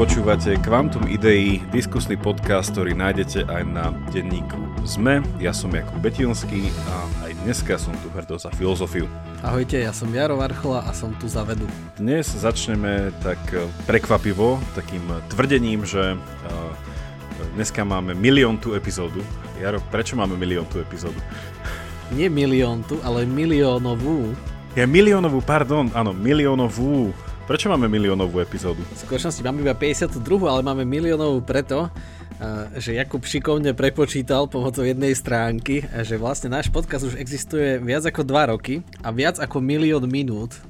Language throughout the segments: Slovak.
Počúvate Quantum Idei, diskusný podcast, ktorý nájdete aj na denníku ZME. Ja som Jakub Betilský a aj dneska som tu hrdo za filozofiu. Ahojte, ja som Jaro Varchola a som tu za vedu. Dnes začneme tak eh, prekvapivo, takým tvrdením, že uh, dneska máme milión tú epizódu. Jaro, prečo máme milión tú epizódu? Nie milión tu, ale miliónovú. Ja miliónovú, pardon, áno, miliónovú Prečo máme miliónovú epizódu? V skutočnosti máme iba 52, ale máme miliónovú preto, eh, že Jakub šikovne prepočítal pomocou jednej stránky, že vlastne náš podcast už existuje viac ako 2 roky a viac ako milión minút.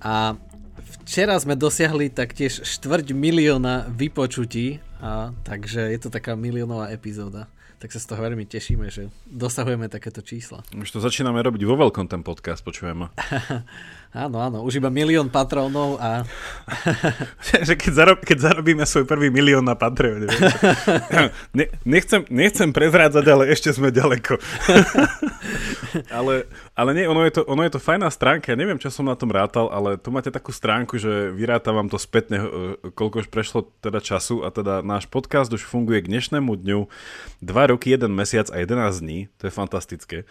A včera sme dosiahli taktiež štvrť milióna vypočutí, a, takže je to taká miliónová epizóda tak sa z toho veľmi tešíme, že dosahujeme takéto čísla. Už to začíname robiť vo veľkom ten podcast, počujeme. Áno, áno, už iba milión patrónov a... že keď, zarob, keď zarobíme svoj prvý milión na Patreon. ne, nechcem, nechcem prezrádzať, ale ešte sme ďaleko. ale, ale nie, ono je, to, ono je to fajná stránka, ja neviem, čo som na tom rátal, ale tu máte takú stránku, že vyráta vám to spätne, e, koľko už prešlo teda času a teda náš podcast už funguje k dnešnému dňu 2 roky, 1 mesiac a 11 dní, to je fantastické.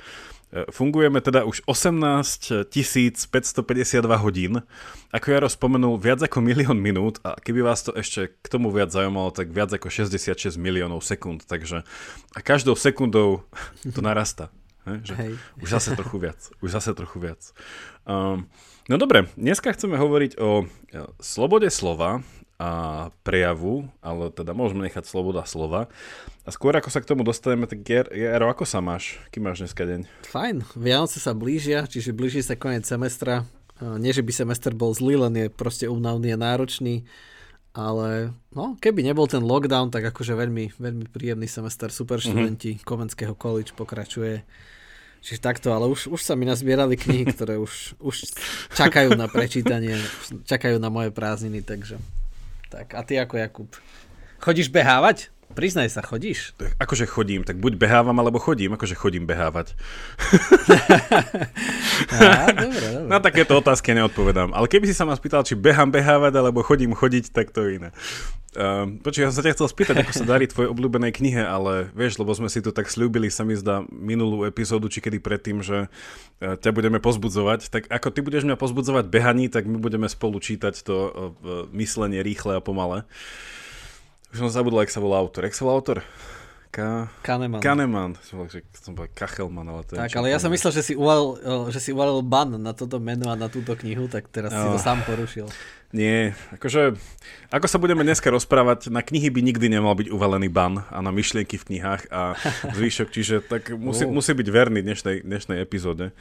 E, fungujeme teda už 18 552 hodín. Ako ja spomenul, viac ako milión minút a keby vás to ešte k tomu viac zaujímalo, tak viac ako 66 miliónov sekúnd. Takže a každou sekundou to narasta. Že Hej. Už zase trochu viac. Už zase trochu viac. Um, no dobre, dneska chceme hovoriť o e, slobode slova a prejavu, ale teda môžeme nechať sloboda slova. A skôr ako sa k tomu dostaneme, tak Jaro, ako sa máš? Kým máš dneska deň? Fajn, Vianoce sa blížia, čiže blíži sa koniec semestra. Nie, že by semester bol zlý, len je proste únavný a náročný. Ale no, keby nebol ten lockdown, tak akože veľmi, veľmi príjemný semester. Super mhm. študenti mm-hmm. Komenského college pokračuje. Čiže takto, ale už, už sa mi nazbierali knihy, ktoré už, už čakajú na prečítanie, čakajú na moje prázdniny, takže tak a ty ako Jakub? Chodíš behávať? Priznaj sa, chodíš? Akože chodím, tak buď behávam, alebo chodím, akože chodím behávať. Á. Na takéto otázky neodpovedám. Ale keby si sa ma spýtal, či behám behávať, alebo chodím chodiť, tak to je iné. Uh, počuj, ja som sa ťa chcel spýtať, ako sa darí tvojej obľúbenej knihe, ale vieš, lebo sme si tu tak slúbili, sa mi zdá minulú epizódu, či kedy predtým, že uh, ťa budeme pozbudzovať. Tak ako ty budeš mňa pozbudzovať behaní, tak my budeme spolu čítať to uh, myslenie rýchle a pomale. Už som zabudol, jak sa volá autor. Jak sa volá autor? Ka... Kahneman. Kahneman. Som povedal Kachelman, ale to Tak, ale ja som myslel, že si, uvalil, že si uvalil ban na toto meno a na túto knihu, tak teraz oh. si to sám porušil. Nie, akože, ako sa budeme dneska rozprávať, na knihy by nikdy nemal byť uvalený ban a na myšlienky v knihách a zvýšok, čiže tak musí, oh. musí byť verný dnešnej, dnešnej epizóde.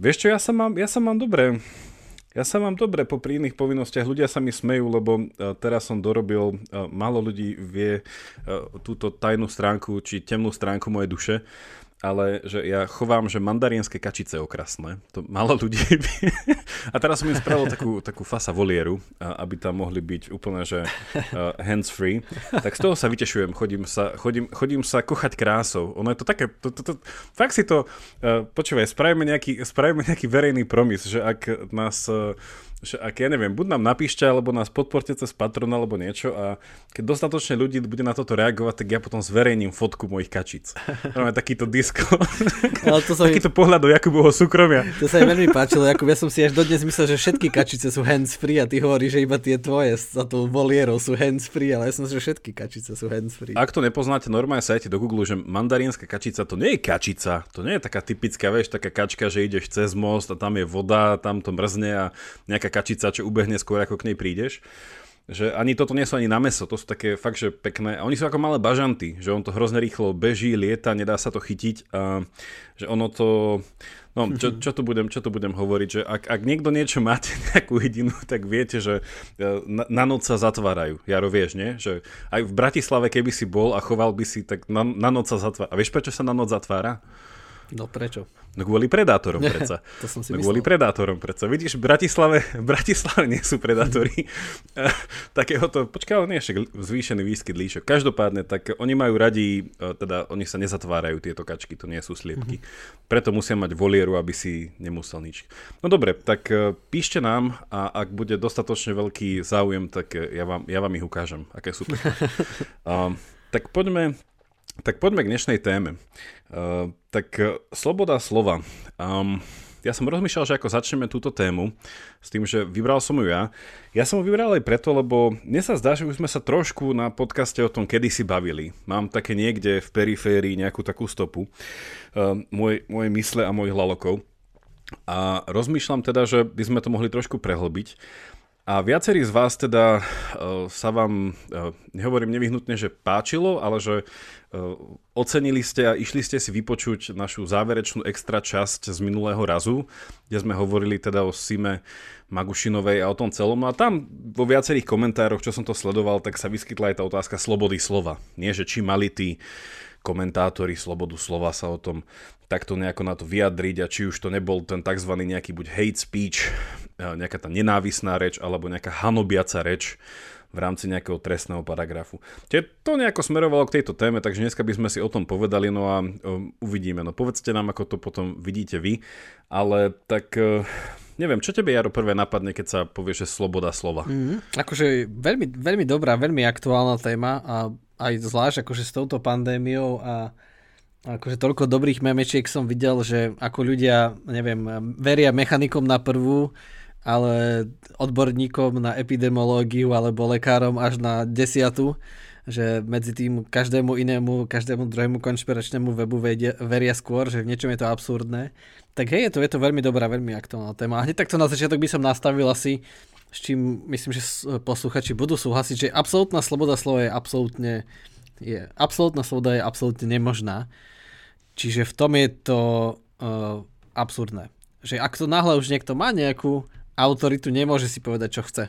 Vieš čo, ja sa mám, ja sa mám dobre. Ja sa mám dobre po iných povinnostiach. Ľudia sa mi smejú, lebo e, teraz som dorobil, e, málo ľudí vie e, túto tajnú stránku, či temnú stránku mojej duše ale že ja chovám, že mandarinské kačice okrasné. To málo ľudí. A teraz som im spravil takú, takú fasa volieru, aby tam mohli byť úplne, že uh, hands-free. Tak z toho sa vytešujem, chodím sa, chodím, chodím sa kochať krásou. Ono je to také, to, to, to, fakt si to, uh, počúvaj, spravíme nejaký, spravíme nejaký verejný promis, že ak nás uh, že ak ja neviem, buď nám napíšte, alebo nás podporte cez Patron alebo niečo a keď dostatočne ľudí bude na toto reagovať, tak ja potom zverejním fotku mojich kačic. Máme takýto disko. Ale to sa takýto mi... pohľad do Jakubovho súkromia. To sa mi veľmi páčilo, Jakub, ja som si až dodnes myslel, že všetky kačice sú hands-free a ty hovoríš, že iba tie tvoje za tou volierou sú hands-free, ale ja som si, že všetky kačice sú hands-free. Ak to nepoznáte, normálne sajte do Google, že mandarínska kačica to nie je kačica, to nie je taká typická, vieš, taká kačka, že ideš cez most a tam je voda, tam to mrzne a nejaká kačica, čo ubehne skôr, ako k nej prídeš že ani toto nie sú ani na meso, to sú také fakt, že pekné. A oni sú ako malé bažanty, že on to hrozne rýchlo beží, lieta, nedá sa to chytiť a že ono to... No, čo, čo, tu budem, čo tu budem hovoriť, že ak, ak niekto niečo máte, nejakú jedinu, tak viete, že e, na, na noc sa zatvárajú. Jaro, vieš, nie? Že aj v Bratislave, keby si bol a choval by si, tak na, na noc sa zatvára. A vieš, prečo sa na noc zatvára? No prečo? No kvôli predátorom predsa. to som si no kvôli predátorom predsa. Vidíš, v Bratislave, v Bratislave nie sú predátori. Takéhoto, počkaj, ale nie však zvýšený výskyt líšok. Každopádne, tak oni majú radi, e, teda oni sa nezatvárajú tieto kačky, to nie sú sliepky. Mm-hmm. Preto musia mať volieru, aby si nemusel nič. No dobre, tak e, píšte nám a ak bude dostatočne veľký záujem, tak e, ja vám, ja vám ich ukážem, aké sú um, tak poďme tak poďme k dnešnej téme. Uh, tak uh, sloboda slova. Um, ja som rozmýšľal, že ako začneme túto tému s tým, že vybral som ju ja. Ja som ju vybral aj preto, lebo mne sa zdá, že už sme sa trošku na podcaste o tom kedysi bavili. Mám také niekde v periférii nejakú takú stopu uh, môj, moje mysle a mojich lalokov. A rozmýšľam teda, že by sme to mohli trošku prehlbiť. A viacerí z vás teda uh, sa vám, uh, nehovorím nevyhnutne, že páčilo, ale že ocenili ste a išli ste si vypočuť našu záverečnú extra časť z minulého razu, kde sme hovorili teda o Sime Magušinovej a o tom celom. A tam vo viacerých komentároch, čo som to sledoval, tak sa vyskytla aj tá otázka slobody slova. Nie, že či mali tí komentátori slobodu slova sa o tom takto nejako na to vyjadriť a či už to nebol ten tzv. nejaký buď hate speech, nejaká tá nenávisná reč alebo nejaká hanobiaca reč v rámci nejakého trestného paragrafu. Čiže to nejako smerovalo k tejto téme, takže dneska by sme si o tom povedali, no a um, uvidíme. No povedzte nám, ako to potom vidíte vy, ale tak uh, neviem, čo tebe, Jaro, prvé napadne, keď sa povie, že sloboda slova? Mm-hmm. Akože veľmi, veľmi dobrá, veľmi aktuálna téma a aj zvlášť akože s touto pandémiou a akože toľko dobrých memečiek som videl, že ako ľudia, neviem, veria mechanikom na prvú, ale odborníkom na epidemiológiu alebo lekárom až na desiatu, že medzi tým každému inému, každému druhému konšpiračnému webu vedia, veria skôr, že v niečom je to absurdné. Tak hej, je to, je to veľmi dobrá, veľmi aktuálna téma. A hneď takto na začiatok by som nastavil asi, s čím myslím, že posluchači budú súhlasiť, že absolútna sloboda slova je absolútne je, absolútna sloboda je absolútne nemožná. Čiže v tom je to uh, absurdné. Že ak to náhle už niekto má nejakú autoritu, nemôže si povedať, čo chce.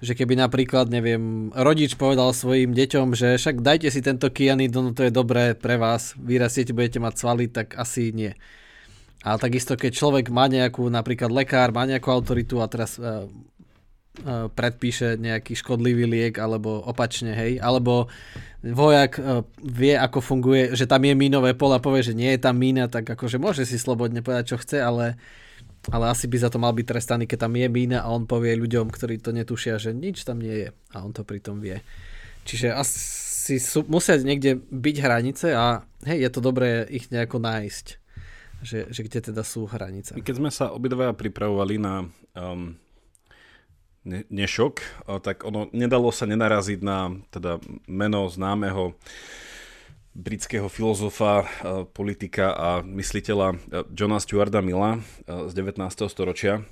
Že keby napríklad, neviem, rodič povedal svojim deťom, že však dajte si tento kianidon, to je dobré pre vás, vyrastiete, budete mať svaly, tak asi nie. Ale takisto, keď človek má nejakú, napríklad lekár, má nejakú autoritu a teraz uh, uh, predpíše nejaký škodlivý liek, alebo opačne, hej, alebo vojak uh, vie, ako funguje, že tam je mínové pole a povie, že nie je tam mína, tak akože môže si slobodne povedať, čo chce, ale, ale asi by za to mal byť trestaný, keď tam je mína a on povie ľuďom, ktorí to netušia, že nič tam nie je a on to pritom vie. Čiže asi sú, musia niekde byť hranice a hej, je to dobré ich nejako nájsť. Že, že kde teda sú hranice. Keď sme sa obidva pripravovali na um, ne, nešok, tak ono nedalo sa nenaraziť na teda meno známeho britského filozofa, politika a mysliteľa Johna Stuarda Milla z 19. storočia.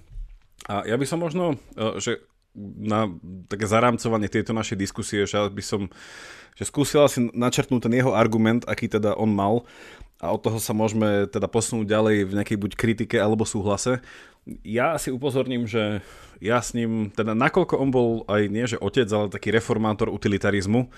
A ja by som možno, že na také zarámcovanie tejto našej diskusie, že by som že skúsil si načrtnúť ten jeho argument, aký teda on mal a od toho sa môžeme teda posunúť ďalej v nejakej buď kritike alebo súhlase. Ja si upozorním, že ja s ním, teda nakoľko on bol aj nie že otec, ale taký reformátor utilitarizmu,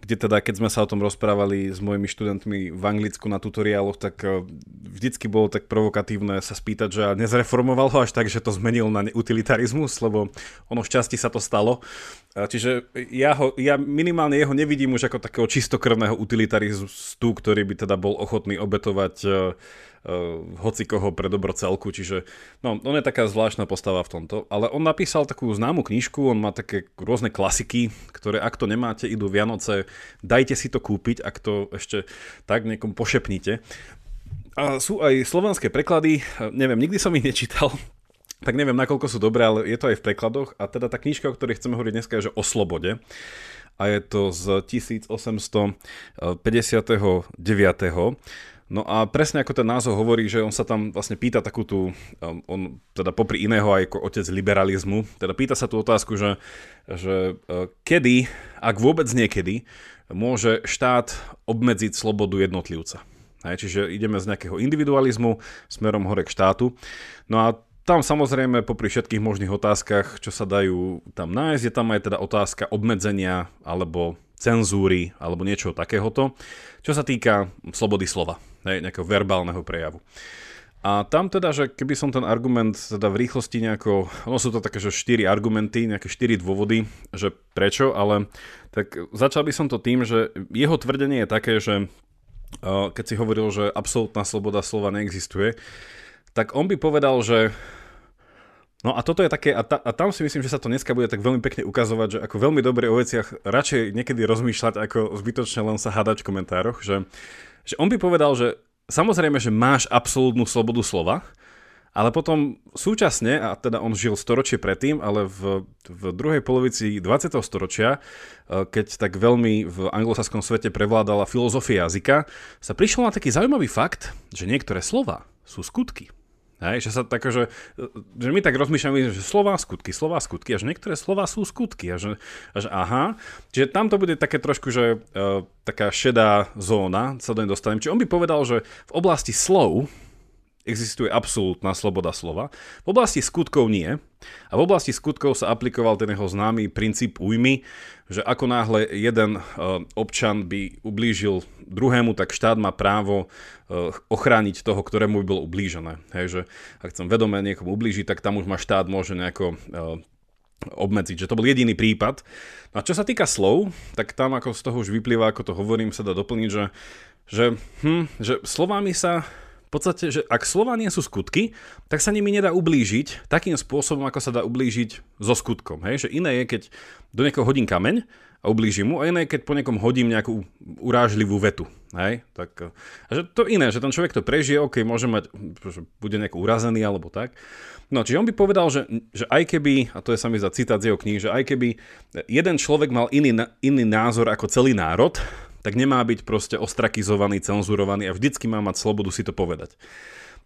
kde teda, keď sme sa o tom rozprávali s mojimi študentmi v Anglicku na tutoriáloch, tak eh, vždycky bolo tak provokatívne sa spýtať, že nezreformoval ho až tak, že to zmenil na utilitarizmus, lebo ono v časti sa to stalo. Čiže ja, ho, ja minimálne jeho nevidím už ako takého čistokrvného utilitaristu, ktorý by teda bol ochotný obetovať uh, hoci koho pre dobro celku, čiže no, on je taká zvláštna postava v tomto, ale on napísal takú známu knižku, on má také rôzne klasiky, ktoré ak to nemáte, idú Vianoce, dajte si to kúpiť, ak to ešte tak niekom pošepnite. A sú aj slovanské preklady, neviem, nikdy som ich nečítal, tak neviem, nakoľko sú dobré, ale je to aj v prekladoch. A teda tá knižka, o ktorej chceme hovoriť dneska, je že o slobode. A je to z 1859. No a presne ako ten názov hovorí, že on sa tam vlastne pýta takú tú, um, on teda popri iného aj ako otec liberalizmu, teda pýta sa tú otázku, že, že uh, kedy, ak vôbec niekedy, môže štát obmedziť slobodu jednotlivca. Hej, čiže ideme z nejakého individualizmu smerom hore k štátu. No a tam samozrejme popri všetkých možných otázkach, čo sa dajú tam nájsť, je tam aj teda otázka obmedzenia alebo cenzúry alebo niečo takéhoto, čo sa týka slobody slova, nejakého verbálneho prejavu. A tam teda, že keby som ten argument teda v rýchlosti nejako, ono sú to také, že 4 argumenty, nejaké 4 dôvody, že prečo, ale tak začal by som to tým, že jeho tvrdenie je také, že keď si hovoril, že absolútna sloboda slova neexistuje, tak on by povedal, že No a toto je také, a, ta, a tam si myslím, že sa to dneska bude tak veľmi pekne ukazovať, že ako veľmi dobre o veciach radšej niekedy rozmýšľať, ako zbytočne len sa hádať v komentároch, že, že on by povedal, že samozrejme, že máš absolútnu slobodu slova, ale potom súčasne, a teda on žil storočie predtým, ale v, v druhej polovici 20. storočia, e, keď tak veľmi v anglosaskom svete prevládala filozofia jazyka, sa prišlo na taký zaujímavý fakt, že niektoré slova sú skutky. Hej, že sa tak, že, že my tak rozmýšľame, že slová skutky, slová skutky, a že niektoré slova sú skutky, a že, a že aha, čiže tam to bude také trošku, že uh, taká šedá zóna, sa do nej dostanem. Čiže on by povedal, že v oblasti slov, existuje absolútna sloboda slova. V oblasti skutkov nie. A v oblasti skutkov sa aplikoval ten jeho známy princíp újmy, že ako náhle jeden e, občan by ublížil druhému, tak štát má právo e, ochrániť toho, ktorému by bolo ublížené. Hej, že ak chcem vedome niekomu ublížiť, tak tam už ma štát môže nejako e, obmedziť. Že to bol jediný prípad. No a čo sa týka slov, tak tam ako z toho už vyplýva, ako to hovorím, sa dá doplniť, že, že, hm, že slovami sa v podstate, že ak slova nie sú skutky, tak sa nimi nedá ublížiť takým spôsobom, ako sa dá ublížiť so skutkom. Hej? Že iné je, keď do niekoho hodím kameň a ublížim mu, a iné je, keď po niekom hodím nejakú urážlivú vetu. Hej? Tak, a že to iné, že ten človek to prežije, OK, môže mať, bude nejako urazený alebo tak. No, čiže on by povedal, že, že aj keby, a to je sami za citát z jeho kníh, že aj keby jeden človek mal iný, iný názor ako celý národ, tak nemá byť proste ostrakizovaný, cenzurovaný a vždycky má mať slobodu si to povedať.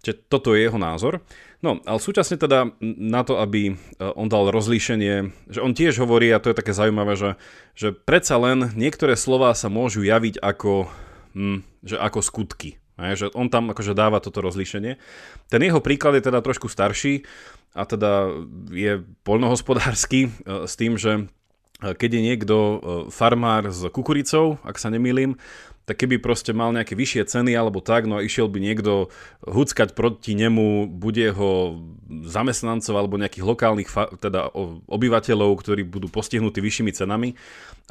Čiže toto je jeho názor. No, ale súčasne teda na to, aby e, on dal rozlíšenie, že on tiež hovorí, a to je také zaujímavé, že, že predsa len niektoré slova sa môžu javiť ako, hm, že ako skutky. Ne? Že on tam akože dáva toto rozlíšenie. Ten jeho príklad je teda trošku starší a teda je poľnohospodársky e, s tým, že keď je niekto e, farmár s kukuricou, ak sa nemýlim, tak keby proste mal nejaké vyššie ceny alebo tak, no a išiel by niekto huckať proti nemu, bude ho zamestnancov alebo nejakých lokálnych teda obyvateľov, ktorí budú postihnutí vyššími cenami.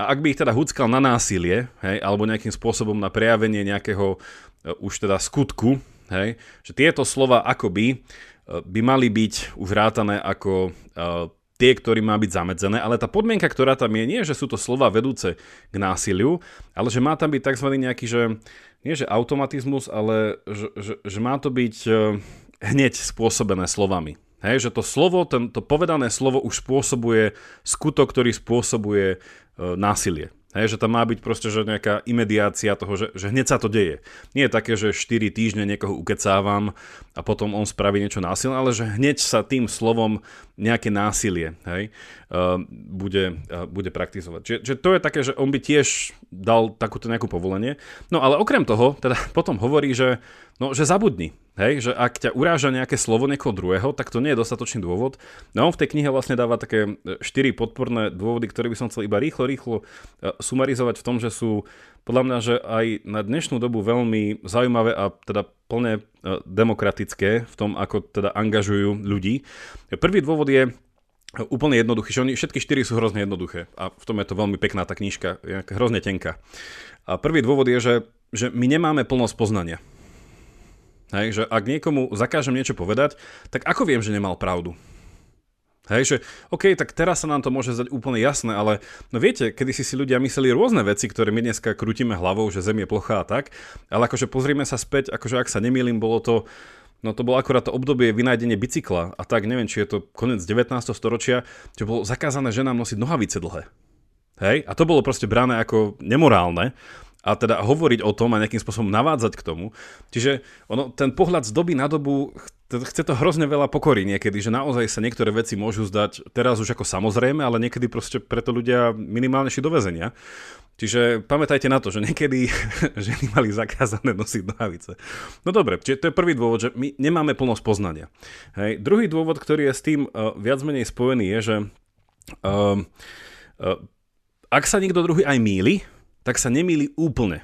A ak by ich teda huckal na násilie, hej, alebo nejakým spôsobom na prejavenie nejakého e, už teda skutku, hej, že tieto slova akoby e, by mali byť už rátané ako tie, ktorým má byť zamedzené, ale tá podmienka, ktorá tam je, nie že sú to slova vedúce k násiliu, ale že má tam byť tzv. nejaký, že nie že automatizmus, ale že, že, že má to byť e, hneď spôsobené slovami. Hej, že to slovo, ten, to povedané slovo už spôsobuje skutok, ktorý spôsobuje e, násilie. Hej, že tam má byť proste že nejaká imediácia toho, že, že hneď sa to deje. Nie je také, že 4 týždne niekoho ukecávam a potom on spraví niečo násilné, ale že hneď sa tým slovom nejaké násilie hej, uh, bude, uh, bude praktizovať. Čiže, čiže to je také, že on by tiež dal takúto nejakú povolenie. No ale okrem toho, teda potom hovorí, že, no, že zabudni. Hej, že ak ťa uráža nejaké slovo niekoho druhého, tak to nie je dostatočný dôvod. No on v tej knihe vlastne dáva také e, štyri podporné dôvody, ktoré by som chcel iba rýchlo, rýchlo e, sumarizovať v tom, že sú podľa mňa, že aj na dnešnú dobu veľmi zaujímavé a teda plne e, demokratické v tom, ako teda angažujú ľudí. Prvý dôvod je úplne jednoduchý, že oni všetky štyri sú hrozne jednoduché a v tom je to veľmi pekná tá knižka, je hrozne tenká. A prvý dôvod je, že, že my nemáme plnosť poznania. Hej, že ak niekomu zakážem niečo povedať, tak ako viem, že nemal pravdu? Hej, že OK, tak teraz sa nám to môže zdať úplne jasné, ale no viete, kedy si si ľudia mysleli rôzne veci, ktoré my dneska krútime hlavou, že Zem je plochá a tak, ale akože pozrime sa späť, akože ak sa nemýlim, bolo to No to bolo akorát to obdobie vynájdenie bicykla a tak, neviem, či je to konec 19. storočia, čo bolo zakázané ženám nosiť nohavice dlhé. Hej? A to bolo proste brané ako nemorálne a teda hovoriť o tom a nejakým spôsobom navádzať k tomu. Čiže ono, ten pohľad z doby na dobu chce to hrozne veľa pokory niekedy, že naozaj sa niektoré veci môžu zdať teraz už ako samozrejme, ale niekedy proste preto ľudia minimálne šli do väzenia. Čiže pamätajte na to, že niekedy ženy mali zakázané nosiť nohavice. No dobre, čiže to je prvý dôvod, že my nemáme plnosť poznania. Hej. Druhý dôvod, ktorý je s tým uh, viac menej spojený, je, že uh, uh, ak sa niekto druhý aj míli, tak sa nemýli úplne.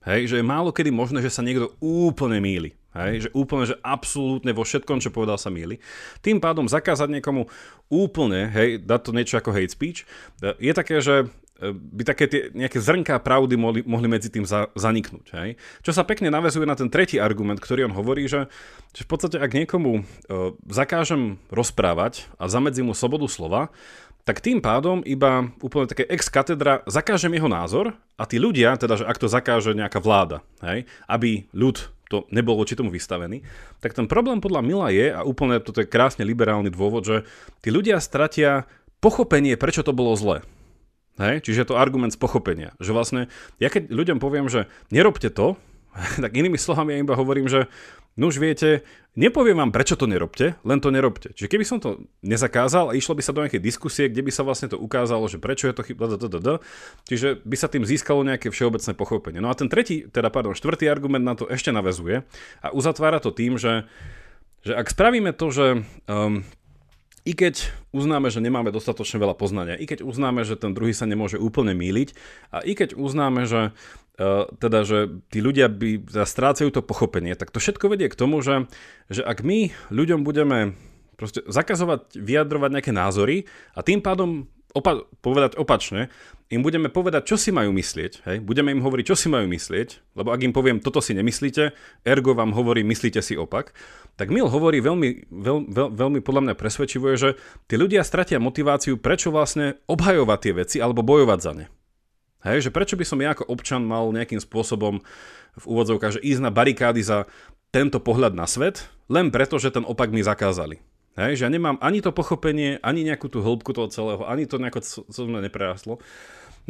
Hej, že je málo kedy možné, že sa niekto úplne míli. Hej, že úplne, že absolútne vo všetkom, čo povedal sa míli. Tým pádom zakázať niekomu úplne, hej, dať to niečo ako hate speech, je také, že e, by také tie nejaké zrnká pravdy mohli, mohli medzi tým za, zaniknúť. Hej? Čo sa pekne navezuje na ten tretí argument, ktorý on hovorí, že, že v podstate ak niekomu uh, zakážem rozprávať a zamedzím mu slobodu slova, tak tým pádom iba úplne také ex katedra zakážem jeho názor a tí ľudia, teda že ak to zakáže nejaká vláda, hej, aby ľud to nebol voči tomu vystavený, tak ten problém podľa Mila je, a úplne toto je krásne liberálny dôvod, že tí ľudia stratia pochopenie, prečo to bolo zlé. Hej? Čiže je to argument z pochopenia. Že vlastne, ja keď ľuďom poviem, že nerobte to, tak inými slovami ja iba hovorím, že No už viete, nepoviem vám, prečo to nerobte, len to nerobte. Čiže keby som to nezakázal a išlo by sa do nejakej diskusie, kde by sa vlastne to ukázalo, že prečo je to chyba, čiže by sa tým získalo nejaké všeobecné pochopenie. No a ten tretí, teda pardon, štvrtý argument na to ešte navezuje a uzatvára to tým, že, že ak spravíme to, že um, i keď uznáme, že nemáme dostatočne veľa poznania, i keď uznáme, že ten druhý sa nemôže úplne míliť a i keď uznáme, že teda, že tí ľudia by strácajú to pochopenie, tak to všetko vedie k tomu, že, že ak my ľuďom budeme proste zakazovať vyjadrovať nejaké názory a tým pádom opa- povedať opačne, im budeme povedať, čo si majú myslieť, hej? budeme im hovoriť, čo si majú myslieť, lebo ak im poviem, toto si nemyslíte, ergo vám hovorí, myslíte si opak, tak Mill hovorí veľmi, veľ, veľ, veľmi podľa mňa presvedčivo, že tí ľudia stratia motiváciu, prečo vlastne obhajovať tie veci alebo bojovať za ne. Hej, že prečo by som ja ako občan mal nejakým spôsobom v úvodzovkách, že ísť na barikády za tento pohľad na svet, len preto, že ten opak mi zakázali. Hej, že ja nemám ani to pochopenie, ani nejakú tú hĺbku toho celého, ani to nejako, co mňa neprerastlo.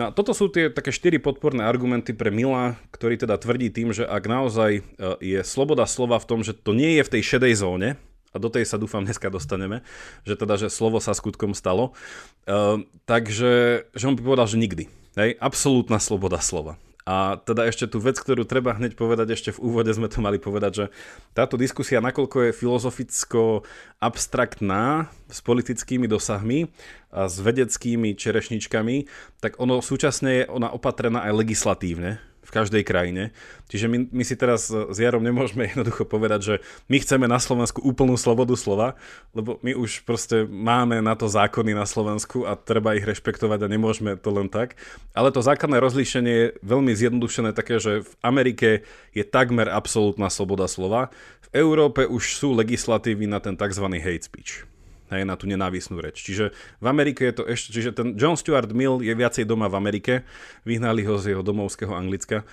No, toto sú tie také štyri podporné argumenty pre Mila, ktorý teda tvrdí tým, že ak naozaj e, je sloboda slova v tom, že to nie je v tej šedej zóne, a do tej sa dúfam dneska dostaneme, že teda, že slovo sa skutkom stalo, uh, takže že on by povedal, že nikdy. Hej, absolútna sloboda slova. A teda ešte tú vec, ktorú treba hneď povedať, ešte v úvode sme to mali povedať, že táto diskusia, nakoľko je filozoficko-abstraktná, s politickými dosahmi a s vedeckými čerešničkami, tak ono súčasne je ona opatrená aj legislatívne v každej krajine. Čiže my, my si teraz s Jarom nemôžeme jednoducho povedať, že my chceme na Slovensku úplnú slobodu slova, lebo my už proste máme na to zákony na Slovensku a treba ich rešpektovať a nemôžeme to len tak. Ale to základné rozlíšenie je veľmi zjednodušené také, že v Amerike je takmer absolútna sloboda slova. V Európe už sú legislatívy na ten tzv. hate speech hej, na tú nenávisnú reč. Čiže v Amerike je to ešte, čiže ten John Stuart Mill je viacej doma v Amerike, vyhnali ho z jeho domovského Anglicka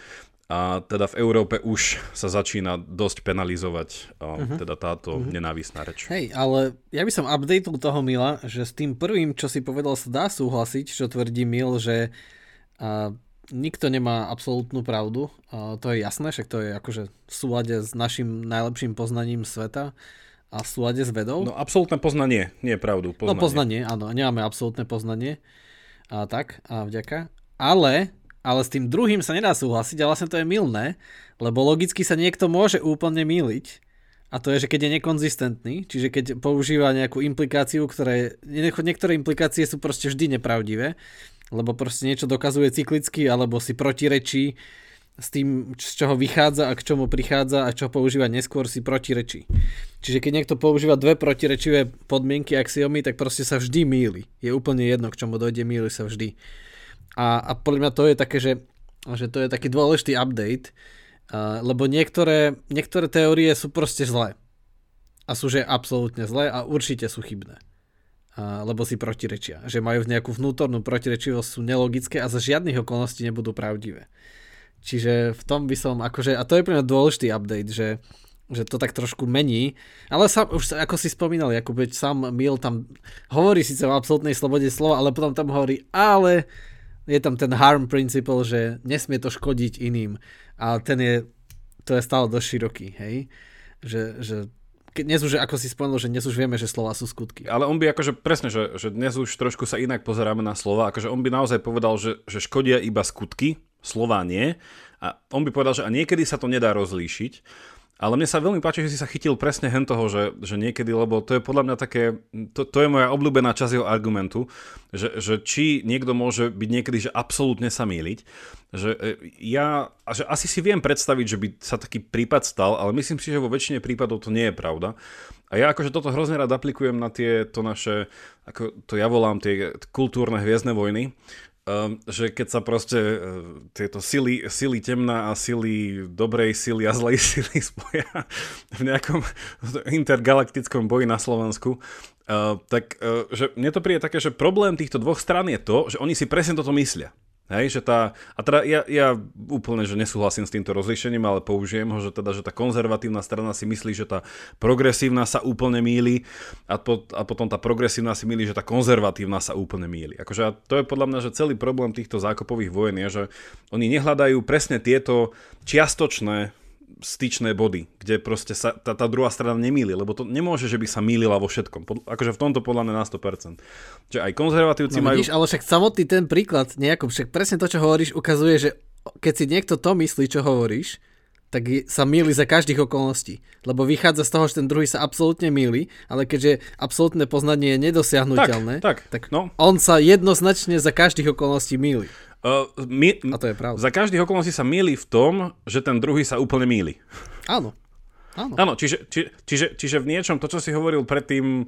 a teda v Európe už sa začína dosť penalizovať uh-huh. teda táto uh-huh. nenávisná reč. Hej, ale ja by som updateol toho Mila, že s tým prvým, čo si povedal, sa dá súhlasiť, čo tvrdí Mil, že uh, nikto nemá absolútnu pravdu. Uh, to je jasné, však to je akože v súlade s našim najlepším poznaním sveta a v súlade s vedou? No absolútne poznanie, nie je pravdu. Poznanie. No poznanie, áno, nemáme absolútne poznanie. A tak, a vďaka. Ale, ale s tým druhým sa nedá súhlasiť a vlastne to je milné, lebo logicky sa niekto môže úplne míliť. A to je, že keď je nekonzistentný, čiže keď používa nejakú implikáciu, ktoré, niektoré implikácie sú proste vždy nepravdivé, lebo proste niečo dokazuje cyklicky, alebo si protirečí s tým, z čoho vychádza a k čomu prichádza a čo používa neskôr si protirečí. Čiže keď niekto používa dve protirečivé podmienky axiomy, tak proste sa vždy míli. Je úplne jedno, k čomu dojde, míli sa vždy. A, a podľa mňa to je také, že, že to je taký dôležitý update, uh, lebo niektoré, niektoré teórie sú proste zlé. A sú že absolútne zlé a určite sú chybné. Uh, lebo si protirečia. Že majú nejakú vnútornú protirečivosť, sú nelogické a za žiadnych okolností nebudú pravdivé. Čiže v tom by som akože, a to je pre mňa dôležitý update, že, že to tak trošku mení, ale sa, už ako si spomínal, Jakub, sám Mil tam hovorí síce o absolútnej slobode slova, ale potom tam hovorí, ale je tam ten harm principle, že nesmie to škodiť iným. A ten je, to je stále dosť široký, hej, že, že dnes už, ako si spomenul, že dnes už vieme, že slova sú skutky. Ale on by akože presne, že, že dnes už trošku sa inak pozeráme na slova, akože on by naozaj povedal, že, že škodia iba skutky, slova nie. A on by povedal, že a niekedy sa to nedá rozlíšiť. Ale mne sa veľmi páči, že si sa chytil presne hen toho, že, že niekedy, lebo to je podľa mňa také, to, to je moja obľúbená časť jeho argumentu, že, že či niekto môže byť niekedy, že absolútne sa míliť, že e, ja, že asi si viem predstaviť, že by sa taký prípad stal, ale myslím si, že vo väčšine prípadov to nie je pravda. A ja akože toto hrozne rád aplikujem na tie to naše, ako to ja volám, tie kultúrne hviezdne vojny, Um, že keď sa proste uh, tieto sily, sily temná a sily dobrej sily a zlej sily spoja v nejakom intergalaktickom boji na Slovensku, uh, tak uh, že mne to príde také, že problém týchto dvoch strán je to, že oni si presne toto myslia. Hej, že tá, a teda ja, ja úplne, že nesúhlasím s týmto rozlíšením, ale použijem ho, že teda, že tá konzervatívna strana si myslí, že tá progresívna sa úplne míli a, po, a potom tá progresívna si myslí, že tá konzervatívna sa úplne míli. Akože a to je podľa mňa, že celý problém týchto zákopových vojen je, že oni nehľadajú presne tieto čiastočné styčné body, kde proste sa tá, tá druhá strana nemýli, lebo to nemôže, že by sa mýlila vo všetkom. Pod, akože v tomto podľa mňa na 100%. Čiže aj konzervatívci no, majú... Vidíš, ale však samotný ten príklad nejakom, však presne to, čo hovoríš, ukazuje, že keď si niekto to myslí, čo hovoríš, tak sa míli za každých okolností. Lebo vychádza z toho, že ten druhý sa absolútne míli, ale keďže absolútne poznanie je nedosiahnutelné, tak, tak, tak no. on sa jednoznačne za každých okolností míli. Uh, my, a to je pravda. Za každých okolností sa míli v tom, že ten druhý sa úplne míli. Áno. Áno, Áno čiže, či, čiže, čiže v niečom to, čo si hovoril predtým,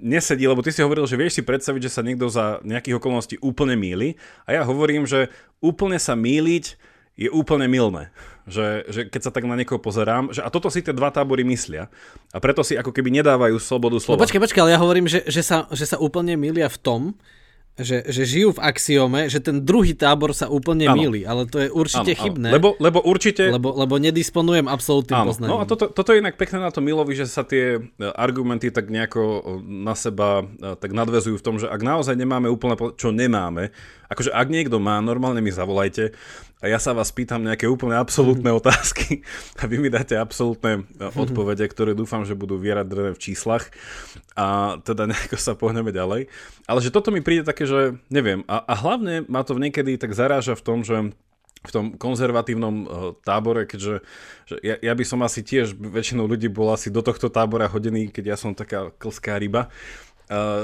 nesedí, lebo ty si hovoril, že vieš si predstaviť, že sa niekto za nejakých okolností úplne míli a ja hovorím, že úplne sa míliť je úplne milné. Že, že keď sa tak na niekoho pozerám, že a toto si tie dva tábory myslia a preto si ako keby nedávajú slobodu slova. No počkaj, počkaj, ale ja hovorím, že, že, sa, že sa úplne milia v tom, že, že žijú v axiome, že ten druhý tábor sa úplne milí, ale to je určite ano, chybné. Ano. Lebo, lebo určite... Lebo, lebo nedisponujem absolútnym ano. poznaním. No a toto, toto je inak pekné na to Milovi, že sa tie e, argumenty tak nejako e, na seba e, tak nadvezujú v tom, že ak naozaj nemáme úplne, čo nemáme, akože ak niekto má, normálne mi zavolajte a ja sa vás pýtam nejaké úplne absolútne otázky a vy mi dáte absolútne odpovede, ktoré dúfam, že budú vieradrené v číslach a teda nejako sa pohneme ďalej. Ale že toto mi príde také, že neviem. A, a hlavne ma to niekedy tak zaráža v tom, že v tom konzervatívnom uh, tábore, keďže že ja, ja by som asi tiež, väčšinou ľudí bol asi do tohto tábora hodený, keď ja som taká klská ryba,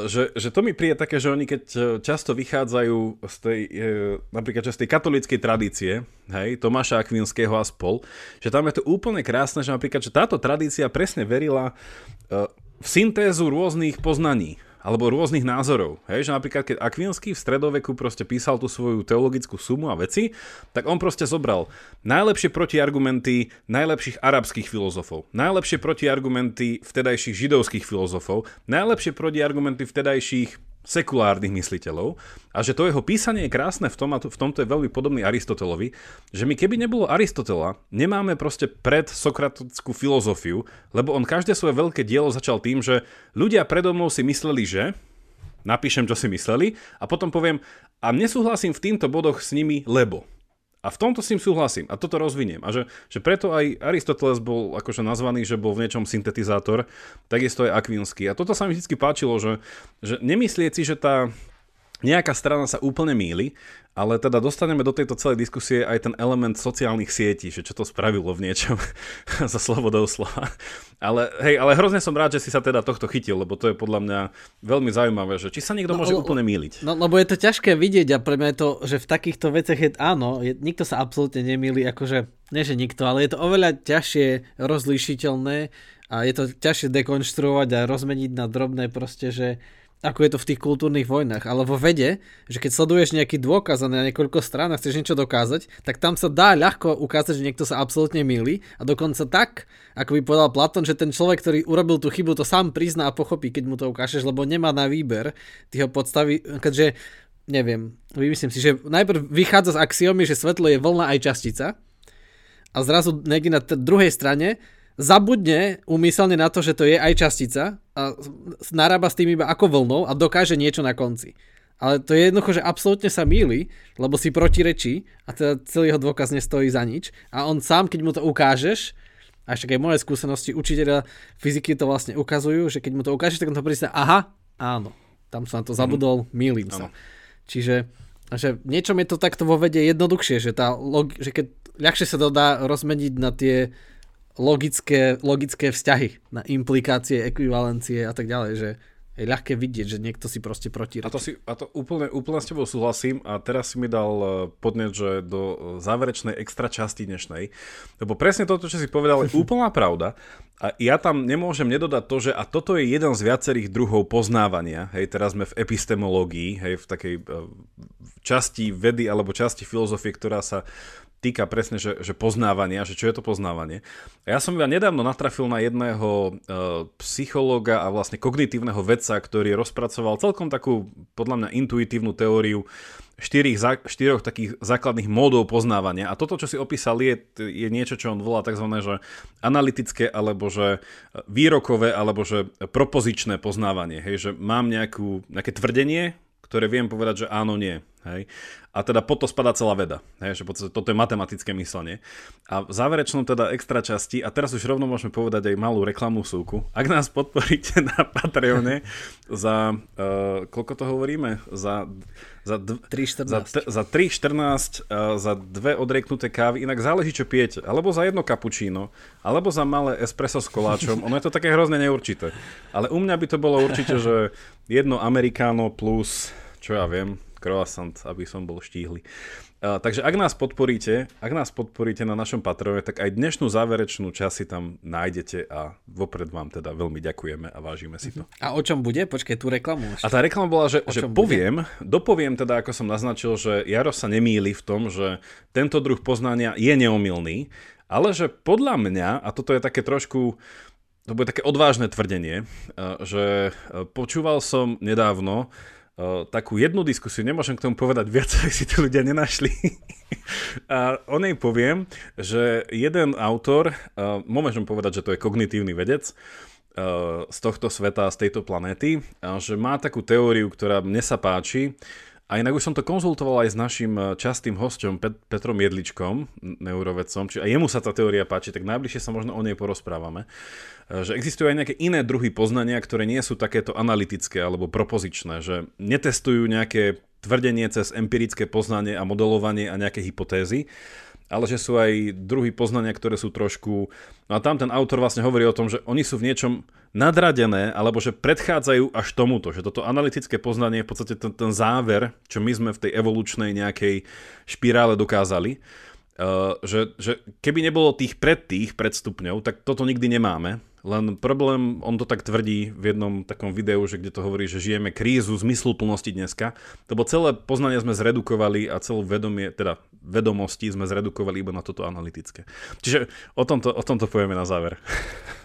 Že, že to mi príde také, že oni keď e, často vychádzajú z tej, uh, napríklad z tej katolíckej tradície, hej, Tomáša Akvinského a spol, že tam je to úplne krásne, že napríklad, že táto tradícia presne verila uh, v syntézu rôznych poznaní alebo rôznych názorov. Hej, že napríklad, keď Akvinsky v stredoveku proste písal tú svoju teologickú sumu a veci, tak on proste zobral najlepšie protiargumenty najlepších arabských filozofov, najlepšie protiargumenty vtedajších židovských filozofov, najlepšie protiargumenty vtedajších sekulárnych mysliteľov a že to jeho písanie je krásne v, tom, a v tomto je veľmi podobný Aristotelovi, že my keby nebolo Aristotela, nemáme proste pred sokratickú filozofiu, lebo on každé svoje veľké dielo začal tým, že ľudia predo mnou si mysleli, že napíšem, čo si mysleli a potom poviem a nesúhlasím v týmto bodoch s nimi, lebo. A v tomto s tým súhlasím a toto rozviniem. A že, že preto aj Aristoteles bol akože nazvaný, že bol v niečom syntetizátor, takisto aj Akvinsky. A toto sa mi vždy páčilo, že, že nemyslieť si, že tá nejaká strana sa úplne míli, ale teda dostaneme do tejto celej diskusie aj ten element sociálnych sietí, že čo to spravilo v niečom za slobodou slova. Ale hej, ale hrozne som rád, že si sa teda tohto chytil, lebo to je podľa mňa veľmi zaujímavé, že či sa niekto no, môže le, úplne míliť. No lebo je to ťažké vidieť a pre mňa je to, že v takýchto veciach je áno, je, nikto sa absolútne nemýli, akože, nie že nikto, ale je to oveľa ťažšie rozlíšiteľné a je to ťažšie dekonštruovať a rozmeniť na drobné proste, že ako je to v tých kultúrnych vojnách, ale vo vede, že keď sleduješ nejaký dôkaz na niekoľko strán a chceš niečo dokázať, tak tam sa dá ľahko ukázať, že niekto sa absolútne milí a dokonca tak, ako by povedal Platón, že ten človek, ktorý urobil tú chybu, to sám prizná a pochopí, keď mu to ukážeš, lebo nemá na výber, ty ho keďže neviem, vymyslím si, že najprv vychádza z axiomy, že svetlo je vlna aj častica a zrazu niekde na t- druhej strane zabudne umyselne na to, že to je aj častica a narába s tým iba ako vlnou a dokáže niečo na konci. Ale to je jednoducho, že absolútne sa míli, lebo si protirečí a teda celý jeho dôkaz nestojí za nič. A on sám, keď mu to ukážeš, a ešte aj moje skúsenosti učiteľa fyziky to vlastne ukazujú, že keď mu to ukážeš, tak on to prísne, aha, áno, tam som na to zabudol, mm. mýlim sa. Čiže že niečom je to takto vo vede jednoduchšie, že, tá log- že keď ľahšie sa to dá rozmeniť na tie logické, logické vzťahy na implikácie, ekvivalencie a tak ďalej, že je ľahké vidieť, že niekto si proste protirečí. A to, si, a to úplne, úplne s tebou súhlasím a teraz si mi dal e, podnet, že do e, záverečnej extra časti dnešnej, lebo presne toto, čo si povedal, je úplná pravda a ja tam nemôžem nedodať to, že a toto je jeden z viacerých druhov poznávania, hej, teraz sme v epistemológii, hej, v takej e, časti vedy alebo časti filozofie, ktorá sa týka presne, že, že poznávania, že čo je to poznávanie. Ja som ja nedávno natrafil na jedného e, psychológa a vlastne kognitívneho vedca, ktorý rozpracoval celkom takú, podľa mňa, intuitívnu teóriu štyrich, štyroch takých základných módov poznávania. A toto, čo si opísal, je, je niečo, čo on volá tzv. Že analytické, alebo že výrokové, alebo že propozičné poznávanie. Hej, že mám nejakú, nejaké tvrdenie, ktoré viem povedať, že áno, nie. Hej? A teda pod to spadá celá veda. Hej? Že podstate, toto je matematické myslenie. A v záverečnom teda extra časti, a teraz už rovno môžeme povedať aj malú reklamú súku, ak nás podporíte na Patreone za, uh, koľko to hovoríme? Za, za, dv, 3, za, za 3,14 uh, za dve odrieknuté kávy, inak záleží čo pijete, alebo za jedno kapučíno, alebo za malé espresso s koláčom, ono je to také hrozne neurčité. Ale u mňa by to bolo určite, že jedno amerikáno plus, čo ja viem, croissant, aby som bol štíhly. Takže ak nás podporíte, ak nás podporíte na našom Patrone, tak aj dnešnú záverečnú časť si tam nájdete a vopred vám teda veľmi ďakujeme a vážime si to. A o čom bude? Počkaj, tú reklamu. Ešte. A tá reklama bola, že, že poviem, bude? dopoviem teda, ako som naznačil, že Jaro sa nemýli v tom, že tento druh poznania je neomilný, ale že podľa mňa, a toto je také trošku, to bude také odvážne tvrdenie, že počúval som nedávno takú jednu diskusiu, nemôžem k tomu povedať viac, ak si to ľudia nenašli. a o nej poviem, že jeden autor, uh, môžem povedať, že to je kognitívny vedec, z tohto sveta, z tejto planéty, že má takú teóriu, ktorá mne sa páči, a inak už som to konzultoval aj s našim eh, častým hosťom Pet- Petrom Jedličkom, neurovedcom, čiže aj jemu sa tá teória páči, tak najbližšie sa možno o nej porozprávame. Eh, že existujú aj nejaké iné druhy poznania, ktoré nie sú takéto analytické alebo propozičné, že netestujú nejaké tvrdenie cez empirické poznanie a modelovanie a nejaké hypotézy, ale že sú aj druhy poznania, ktoré sú trošku... No a tam ten autor vlastne hovorí o tom, že oni sú v niečom nadradené, alebo že predchádzajú až tomuto, že toto analytické poznanie je v podstate ten, ten záver, čo my sme v tej evolučnej nejakej špirále dokázali, uh, že, že keby nebolo tých pred tých predstupňov, tak toto nikdy nemáme, len problém, on to tak tvrdí v jednom takom videu, že kde to hovorí, že žijeme krízu zmysluplnosti dneska, lebo celé poznanie sme zredukovali a celú vedomie, teda vedomosti sme zredukovali iba na toto analytické. Čiže o tomto, o tomto povieme na záver.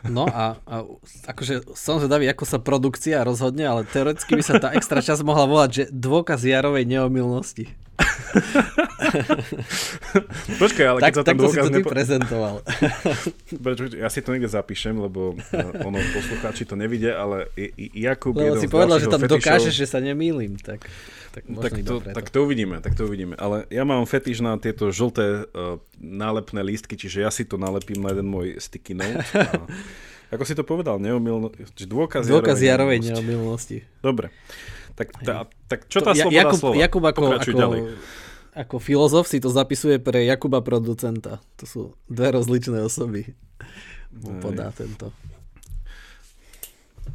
No a, a akože som zvedavý, ako sa produkcia rozhodne, ale teoreticky by sa tá extra časť mohla volať, že dôkaz Jarovej neomilnosti. Počkaj, ale tak, keď sa ten dôkaz... si to prezentoval. ja si to niekde zapíšem, lebo uh, ono, poslucháči to nevidia, ale Jakub... Lebo si povedal, že tam fetišov... dokážeš, že sa nemýlim, tak... Tak, tak, to, tak to uvidíme, tak to uvidíme. Ale ja mám fetiš na tieto žlté uh, nálepné lístky, čiže ja si to nalepím na jeden môj sticky note. A, ako si to povedal, neomilno, dôkaz, dôkaz Jarovej neomilnosti. Dobre. Tak, tá, tak čo tá to, sloboda Jakub, slova? Jakub ako, ako, ako filozof si to zapisuje pre Jakuba producenta. To sú dve rozličné osoby. Mu podá tento.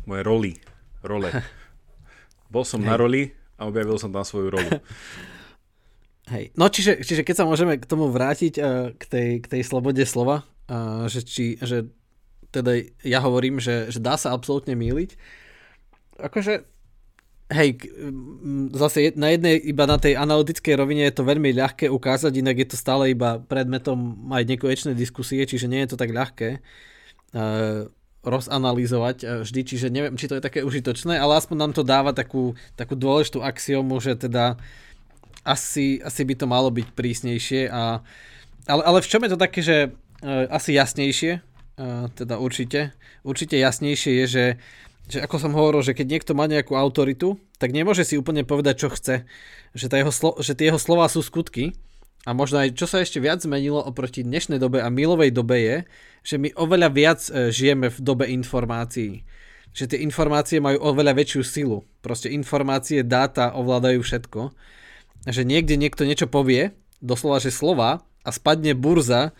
Moje roli. Role. Bol som Hej. na roli a objavil som tam svoju rolu. Hej. No čiže, čiže keď sa môžeme k tomu vrátiť uh, k, tej, k tej slobode slova, uh, že, či, že teda ja hovorím, že, že dá sa absolútne míliť. Akože hej, zase na jednej, iba na tej analytickej rovine je to veľmi ľahké ukázať, inak je to stále iba predmetom aj nekonečnej diskusie, čiže nie je to tak ľahké uh, rozanalýzovať uh, vždy, čiže neviem, či to je také užitočné, ale aspoň nám to dáva takú, takú dôležitú axiomu, že teda asi, asi by to malo byť prísnejšie a ale, ale v čom je to také, že uh, asi jasnejšie, uh, teda určite, určite jasnejšie je, že že ako som hovoril, že keď niekto má nejakú autoritu, tak nemôže si úplne povedať, čo chce. Že, tá jeho slo- že tie jeho slova sú skutky. A možno aj čo sa ešte viac zmenilo oproti dnešnej dobe a milovej dobe je, že my oveľa viac e, žijeme v dobe informácií. Že tie informácie majú oveľa väčšiu silu. Proste informácie, dáta ovládajú všetko. Že niekde niekto niečo povie, doslova, že slova, a spadne burza,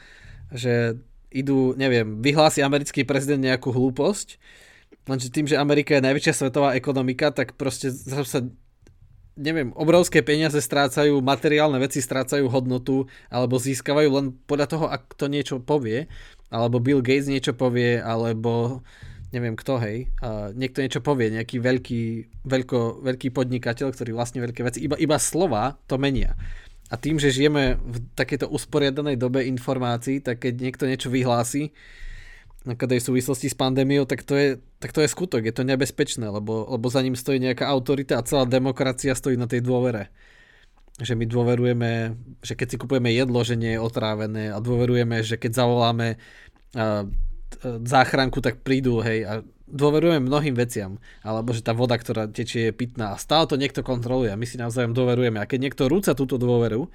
že idú, neviem, vyhlási americký prezident nejakú hlúposť, lenže tým, že Amerika je najväčšia svetová ekonomika, tak proste sa neviem, obrovské peniaze strácajú, materiálne veci strácajú hodnotu alebo získavajú len podľa toho, ak to niečo povie, alebo Bill Gates niečo povie, alebo neviem kto, hej, a niekto niečo povie, nejaký veľký, veľko, veľký podnikateľ, ktorý vlastne veľké veci, iba, iba slova to menia. A tým, že žijeme v takejto usporiadanej dobe informácií, tak keď niekto niečo vyhlási, v súvislosti s pandémiou, tak to, je, tak to je skutok, je to nebezpečné, lebo, lebo za ním stojí nejaká autorita a celá demokracia stojí na tej dôvere. Že my dôverujeme, že keď si kupujeme jedlo, že nie je otrávené a dôverujeme, že keď zavoláme záchranku, tak prídu, hej, a dôverujeme mnohým veciam, alebo že tá voda, ktorá tečie, je pitná a stále to niekto kontroluje a my si navzájom dôverujeme. A keď niekto rúca túto dôveru,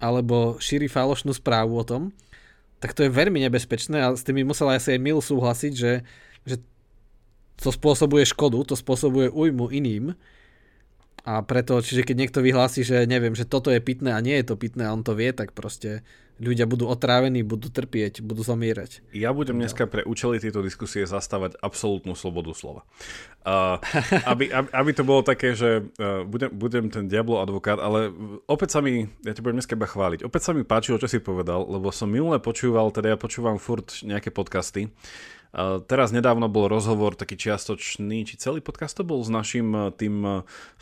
alebo šíri falošnú správu o tom, tak to je veľmi nebezpečné a s tým musela asi aj Mil súhlasiť, že, že to spôsobuje škodu, to spôsobuje újmu iným. A preto, čiže keď niekto vyhlási, že neviem, že toto je pitné a nie je to pitné a on to vie, tak proste ľudia budú otrávení, budú trpieť, budú zomierať. Ja budem dneska pre účely tejto diskusie zastávať absolútnu slobodu slova. Uh, aby, aby, aby to bolo také, že uh, budem, budem ten diablo advokát, ale opäť sa mi, ja ti budem dneska iba chváliť, opäť sa mi páčilo, čo si povedal, lebo som minule počúval, teda ja počúvam furt nejaké podcasty, Teraz nedávno bol rozhovor taký čiastočný, či celý podcast to bol s našim e, tým e,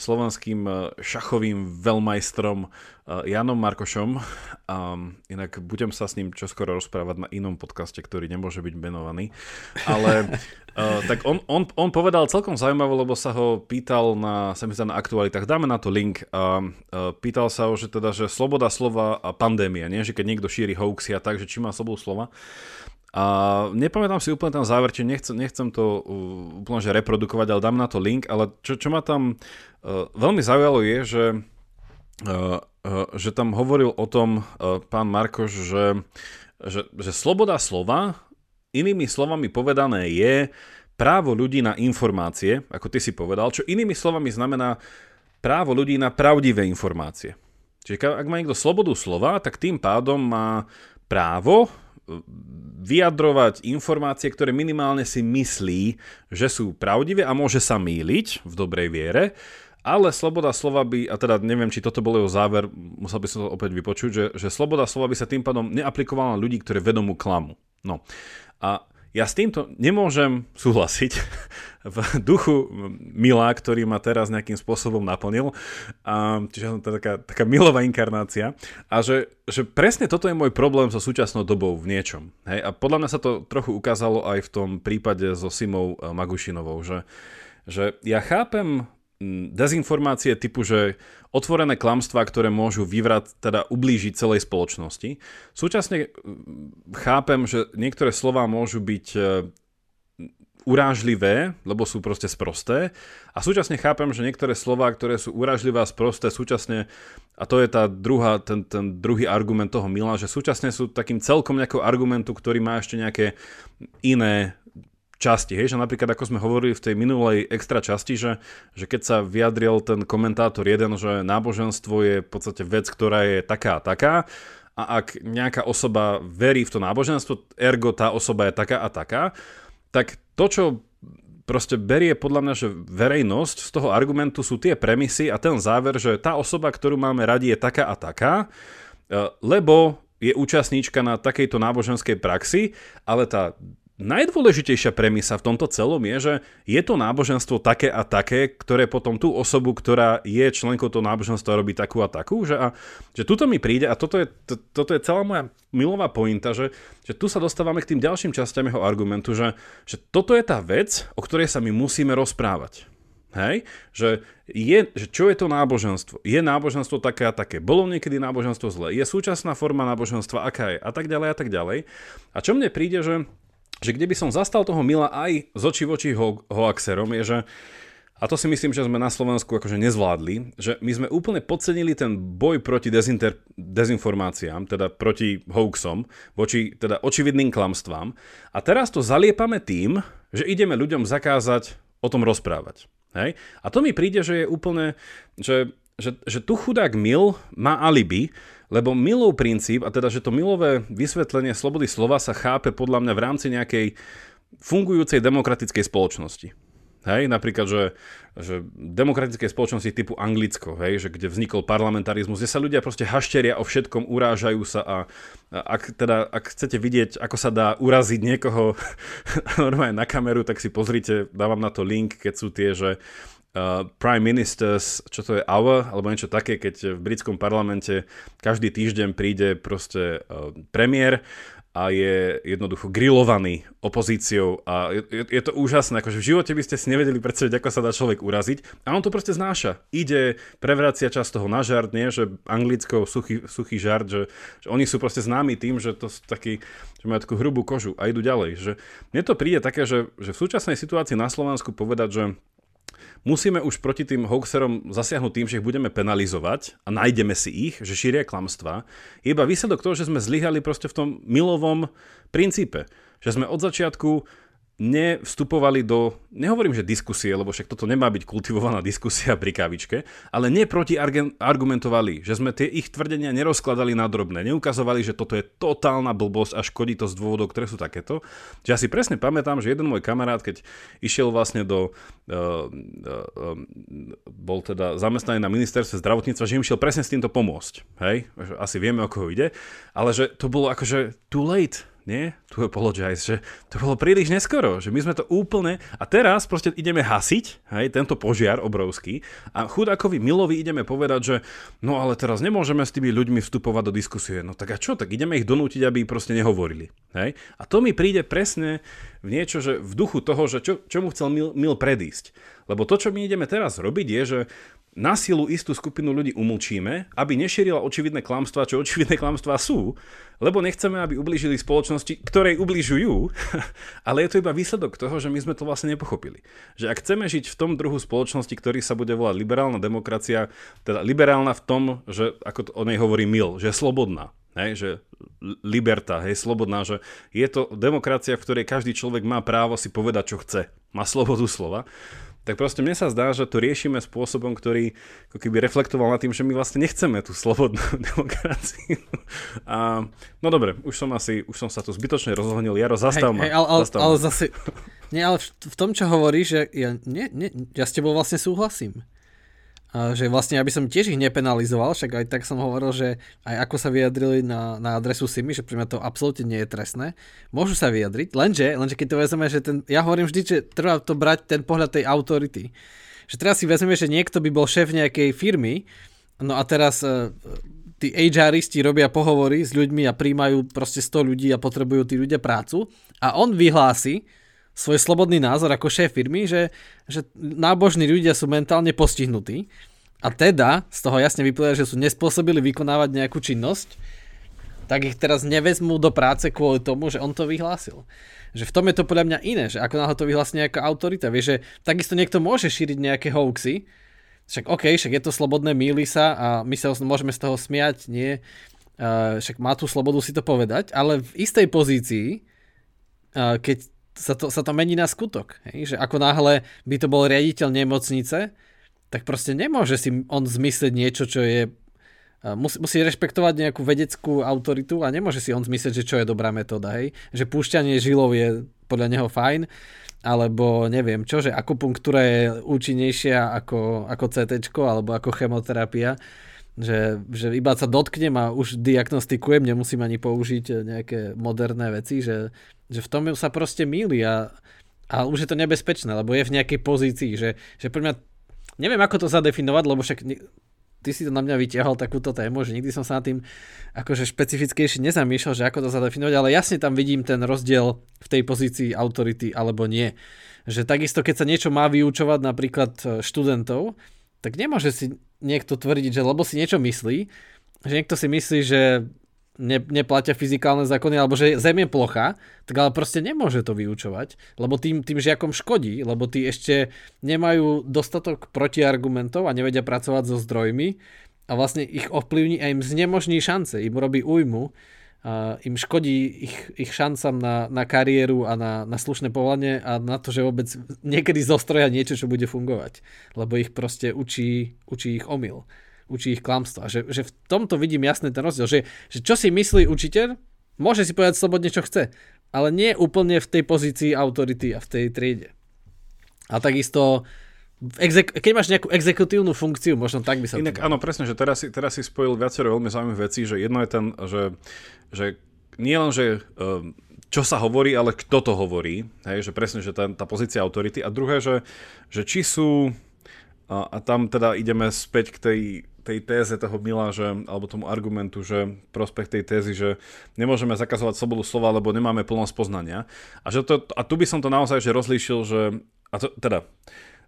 slovenským e, šachovým veľmajstrom Janom Markošom. A inak budem sa s ním čoskoro rozprávať na inom podcaste, ktorý nemôže byť menovaný. Ale uh, tak on, on, on povedal celkom zaujímavé, lebo sa ho pýtal na, sa mi na aktualitách, dáme na to link, a uh, pýtal sa ho, že teda, že sloboda slova a pandémia, nie? že keď niekto šíri hoaxy a tak, že či má slobodu slova. A nepamätám si úplne tam záver, či nechcem, nechcem to uh, úplne že reprodukovať, ale dám na to link, ale čo, čo ma tam uh, veľmi zaujalo je, že, uh, uh, že tam hovoril o tom uh, pán Markoš, že, že, že sloboda slova, inými slovami povedané je právo ľudí na informácie, ako ty si povedal, čo inými slovami znamená právo ľudí na pravdivé informácie. Čiže ak má niekto slobodu slova, tak tým pádom má právo vyjadrovať informácie, ktoré minimálne si myslí, že sú pravdivé a môže sa míliť v dobrej viere, ale sloboda slova by, a teda neviem, či toto bol jeho záver, musel by som to opäť vypočuť, že, že sloboda slova by sa tým pádom neaplikovala na ľudí, ktorí vedomú klamu. No. A ja s týmto nemôžem súhlasiť v duchu Mila, ktorý ma teraz nejakým spôsobom naplnil. A, čiže to je taká, taká milová inkarnácia. A že, že presne toto je môj problém so súčasnou dobou v niečom. Hej? A podľa mňa sa to trochu ukázalo aj v tom prípade so Simou eh, Magušinovou, že, že ja chápem dezinformácie typu, že otvorené klamstvá, ktoré môžu vyvrať, teda ublížiť celej spoločnosti. Súčasne chápem, že niektoré slova môžu byť e, urážlivé, lebo sú proste sprosté. A súčasne chápem, že niektoré slova, ktoré sú urážlivé a sprosté, súčasne, a to je tá druhá, ten, ten druhý argument toho Mila, že súčasne sú takým celkom nejakého argumentu, ktorý má ešte nejaké iné časti, hej, že napríklad ako sme hovorili v tej minulej extra časti, že, že keď sa vyjadril ten komentátor jeden, že náboženstvo je v podstate vec, ktorá je taká a taká a ak nejaká osoba verí v to náboženstvo, ergo tá osoba je taká a taká, tak to, čo proste berie podľa mňa, že verejnosť z toho argumentu sú tie premisy a ten záver, že tá osoba, ktorú máme radi, je taká a taká, e, lebo je účastníčka na takejto náboženskej praxi, ale tá Najdôležitejšia premisa v tomto celom je, že je to náboženstvo také a také, ktoré potom tú osobu, ktorá je členkou toho náboženstva, robí takú a takú, že, a, že tuto mi príde, a toto je, to, toto je celá moja milová pointa, že, že tu sa dostávame k tým ďalším častiam jeho argumentu, že, že toto je tá vec, o ktorej sa my musíme rozprávať. Hej? Že, je, že čo je to náboženstvo? Je náboženstvo také a také? Bolo niekedy náboženstvo zlé? Je súčasná forma náboženstva aká je? A tak ďalej a tak ďalej. A čo mne príde, že že kde by som zastal toho Mila aj z očí voči ho- hoaxerom, je, že a to si myslím, že sme na Slovensku akože nezvládli, že my sme úplne podcenili ten boj proti dezinter- dezinformáciám, teda proti hoaxom, voči teda očividným klamstvám. A teraz to zaliepame tým, že ideme ľuďom zakázať o tom rozprávať. Hej? A to mi príde, že je úplne, že že, že tu chudák Mil má alibi, lebo Milov princíp, a teda, že to Milové vysvetlenie slobody slova sa chápe podľa mňa v rámci nejakej fungujúcej demokratickej spoločnosti. Hej, napríklad, že, že demokratické spoločnosti typu Anglicko, hej, že kde vznikol parlamentarizmus, kde sa ľudia proste hašteria o všetkom, urážajú sa a, a ak, teda, ak chcete vidieť, ako sa dá uraziť niekoho normálne na kameru, tak si pozrite, dávam na to link, keď sú tie, že uh, Prime Ministers, čo to je hour, alebo niečo také, keď v britskom parlamente každý týždeň príde proste uh, premiér a je jednoducho grillovaný opozíciou a je, je to úžasné, akože v živote by ste si nevedeli predstaviť, ako sa dá človek uraziť a on to proste znáša. Ide, prevracia čas toho na žart, nie, že anglicko suchý, suchý žart, že, že oni sú proste známi tým, že to sú takí, že majú takú hrubú kožu a idú ďalej. Že mne to príde také, že, že v súčasnej situácii na Slovensku povedať, že musíme už proti tým hoaxerom zasiahnuť tým, že ich budeme penalizovať a nájdeme si ich, že šíria klamstva, je iba výsledok toho, že sme zlyhali proste v tom milovom princípe. Že sme od začiatku nevstupovali do, nehovorím, že diskusie, lebo však toto nemá byť kultivovaná diskusia pri kávičke, ale neproti argumentovali, že sme tie ich tvrdenia nerozkladali na drobné, neukazovali, že toto je totálna blbosť a škodí to z dôvodov, ktoré sú takéto. Že ja si presne pamätám, že jeden môj kamarát, keď išiel vlastne do, uh, uh, uh, bol teda zamestnaný na ministerstve zdravotníctva, že im išiel presne s týmto pomôcť. Hej? Asi vieme, o koho ide. Ale že to bolo akože too late nie, tu apologize, že to bolo príliš neskoro, že my sme to úplne, a teraz proste ideme hasiť, hej, tento požiar obrovský a chudákovi Milovi ideme povedať, že no ale teraz nemôžeme s tými ľuďmi vstupovať do diskusie, no tak a čo, tak ideme ich donútiť, aby proste nehovorili, hej. A to mi príde presne v niečo, že v duchu toho, že čo, mu chcel Mil, Mil predísť. Lebo to, čo my ideme teraz robiť, je, že na silu istú skupinu ľudí umlčíme, aby nešírila očividné klamstvá, čo očividné klamstvá sú, lebo nechceme, aby ublížili spoločnosti, ktorej ubližujú, ale je to iba výsledok toho, že my sme to vlastne nepochopili. Že ak chceme žiť v tom druhu spoločnosti, ktorý sa bude volať liberálna demokracia, teda liberálna v tom, že ako to o nej hovorí Mil, že je slobodná, hej, že liberta, hej, slobodná, že je to demokracia, v ktorej každý človek má právo si povedať, čo chce. Má slobodu slova tak proste mne sa zdá, že to riešime spôsobom, ktorý ako keby reflektoval na tým, že my vlastne nechceme tú slobodnú demokraciu. A, no dobre, už som asi, už som sa tu zbytočne rozhodnil. Jaro, zastav ma. Hej, ale, ale, ale zase, nie, ale v, v tom, čo hovoríš, že ja, nie, nie, ja s tebou vlastne súhlasím že vlastne aby som tiež ich nepenalizoval, však aj tak som hovoril, že aj ako sa vyjadrili na, na adresu Simi, že pre mňa to absolútne nie je trestné, môžu sa vyjadriť, lenže, lenže keď to vezmeme, že ten, ja hovorím vždy, že treba to brať ten pohľad tej autority. Že teraz si vezmeme, že niekto by bol šéf nejakej firmy, no a teraz uh, tí HRisti robia pohovory s ľuďmi a príjmajú proste 100 ľudí a potrebujú tí ľudia prácu a on vyhlási, svoj slobodný názor ako šéf firmy, že, že nábožní ľudia sú mentálne postihnutí a teda z toho jasne vyplýva, že sú nespôsobili vykonávať nejakú činnosť, tak ich teraz nevezmú do práce kvôli tomu, že on to vyhlásil. Že v tom je to podľa mňa iné, že ako náhle to vyhlási nejaká autorita. Vieš, že takisto niekto môže šíriť nejaké hoaxy, však OK, však je to slobodné, míli sa a my sa môžeme z toho smiať, nie, uh, však má tú slobodu si to povedať, ale v istej pozícii, uh, keď sa to, sa to mení na skutok. Hej? Že ako náhle by to bol riaditeľ nemocnice, tak proste nemôže si on zmyslieť niečo, čo je... Musí, musí rešpektovať nejakú vedeckú autoritu a nemôže si on zmyslieť, že čo je dobrá metóda. Hej? Že púšťanie žilov je podľa neho fajn, alebo neviem čo, že akupunktúra je účinnejšia ako, ako CT alebo ako chemoterapia že, že iba sa dotknem a už diagnostikujem, nemusím ani použiť nejaké moderné veci, že, že v tom sa proste míli a, a už je to nebezpečné, lebo je v nejakej pozícii, že, že pre mňa, neviem ako to zadefinovať, lebo však ty si to na mňa vytiahol takúto tému, že nikdy som sa nad tým akože špecifickejšie nezamýšľal, že ako to zadefinovať, ale jasne tam vidím ten rozdiel v tej pozícii autority alebo nie. Že takisto, keď sa niečo má vyučovať napríklad študentov, tak nemôže si niekto tvrdiť, že lebo si niečo myslí, že niekto si myslí, že ne, neplatia fyzikálne zákony, alebo že Zem je plocha, tak ale proste nemôže to vyučovať, lebo tým, tým žiakom škodí, lebo tí ešte nemajú dostatok protiargumentov a nevedia pracovať so zdrojmi a vlastne ich ovplyvní a im znemožní šance, im robí újmu im škodí ich, ich šancam na, na kariéru a na, na slušné povolanie a na to, že vôbec niekedy zostroja niečo, čo bude fungovať. Lebo ich proste učí, učí ich omyl. Učí ich klamstvo. A že, že v tomto vidím jasne ten rozdiel. Že, že čo si myslí učiteľ, môže si povedať slobodne, čo chce. Ale nie úplne v tej pozícii autority a v tej triede. A takisto exek- keď máš nejakú exekutívnu funkciu, možno tak by sa... Inak áno, presne, že teraz si, teraz si spojil viacero veľmi zaujímavých vecí, že jedno je ten, že, že nie len, že um, čo sa hovorí, ale kto to hovorí, hej, že presne, že tá, tá pozícia autority a druhé, že, že či sú a, a tam teda ideme späť k tej, tej téze toho Mila, že, alebo tomu argumentu, že prospech tej tézy, že nemôžeme zakazovať slobodu slova, lebo nemáme plnosť poznania. A, že to, a tu by som to naozaj že rozlíšil, že a to, teda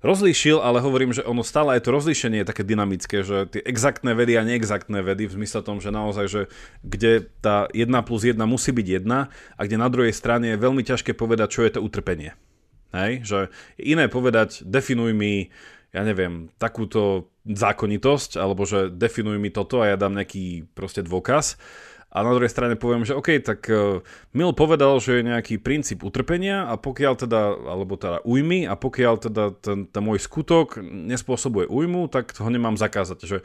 rozlíšil, ale hovorím, že ono stále aj to rozlíšenie je také dynamické, že tie exaktné vedy a neexaktné vedy v zmysle tom, že naozaj, že kde tá 1 plus 1 musí byť 1 a kde na druhej strane je veľmi ťažké povedať, čo je to utrpenie. Hej? Že iné povedať, definuj mi, ja neviem, takúto zákonitosť, alebo že definuj mi toto a ja dám nejaký proste dôkaz a na druhej strane poviem, že OK, tak uh, Mill povedal, že je nejaký princíp utrpenia a pokiaľ teda, alebo teda újmy a pokiaľ teda ten, ten môj skutok nespôsobuje újmu, tak ho nemám zakázať. Že,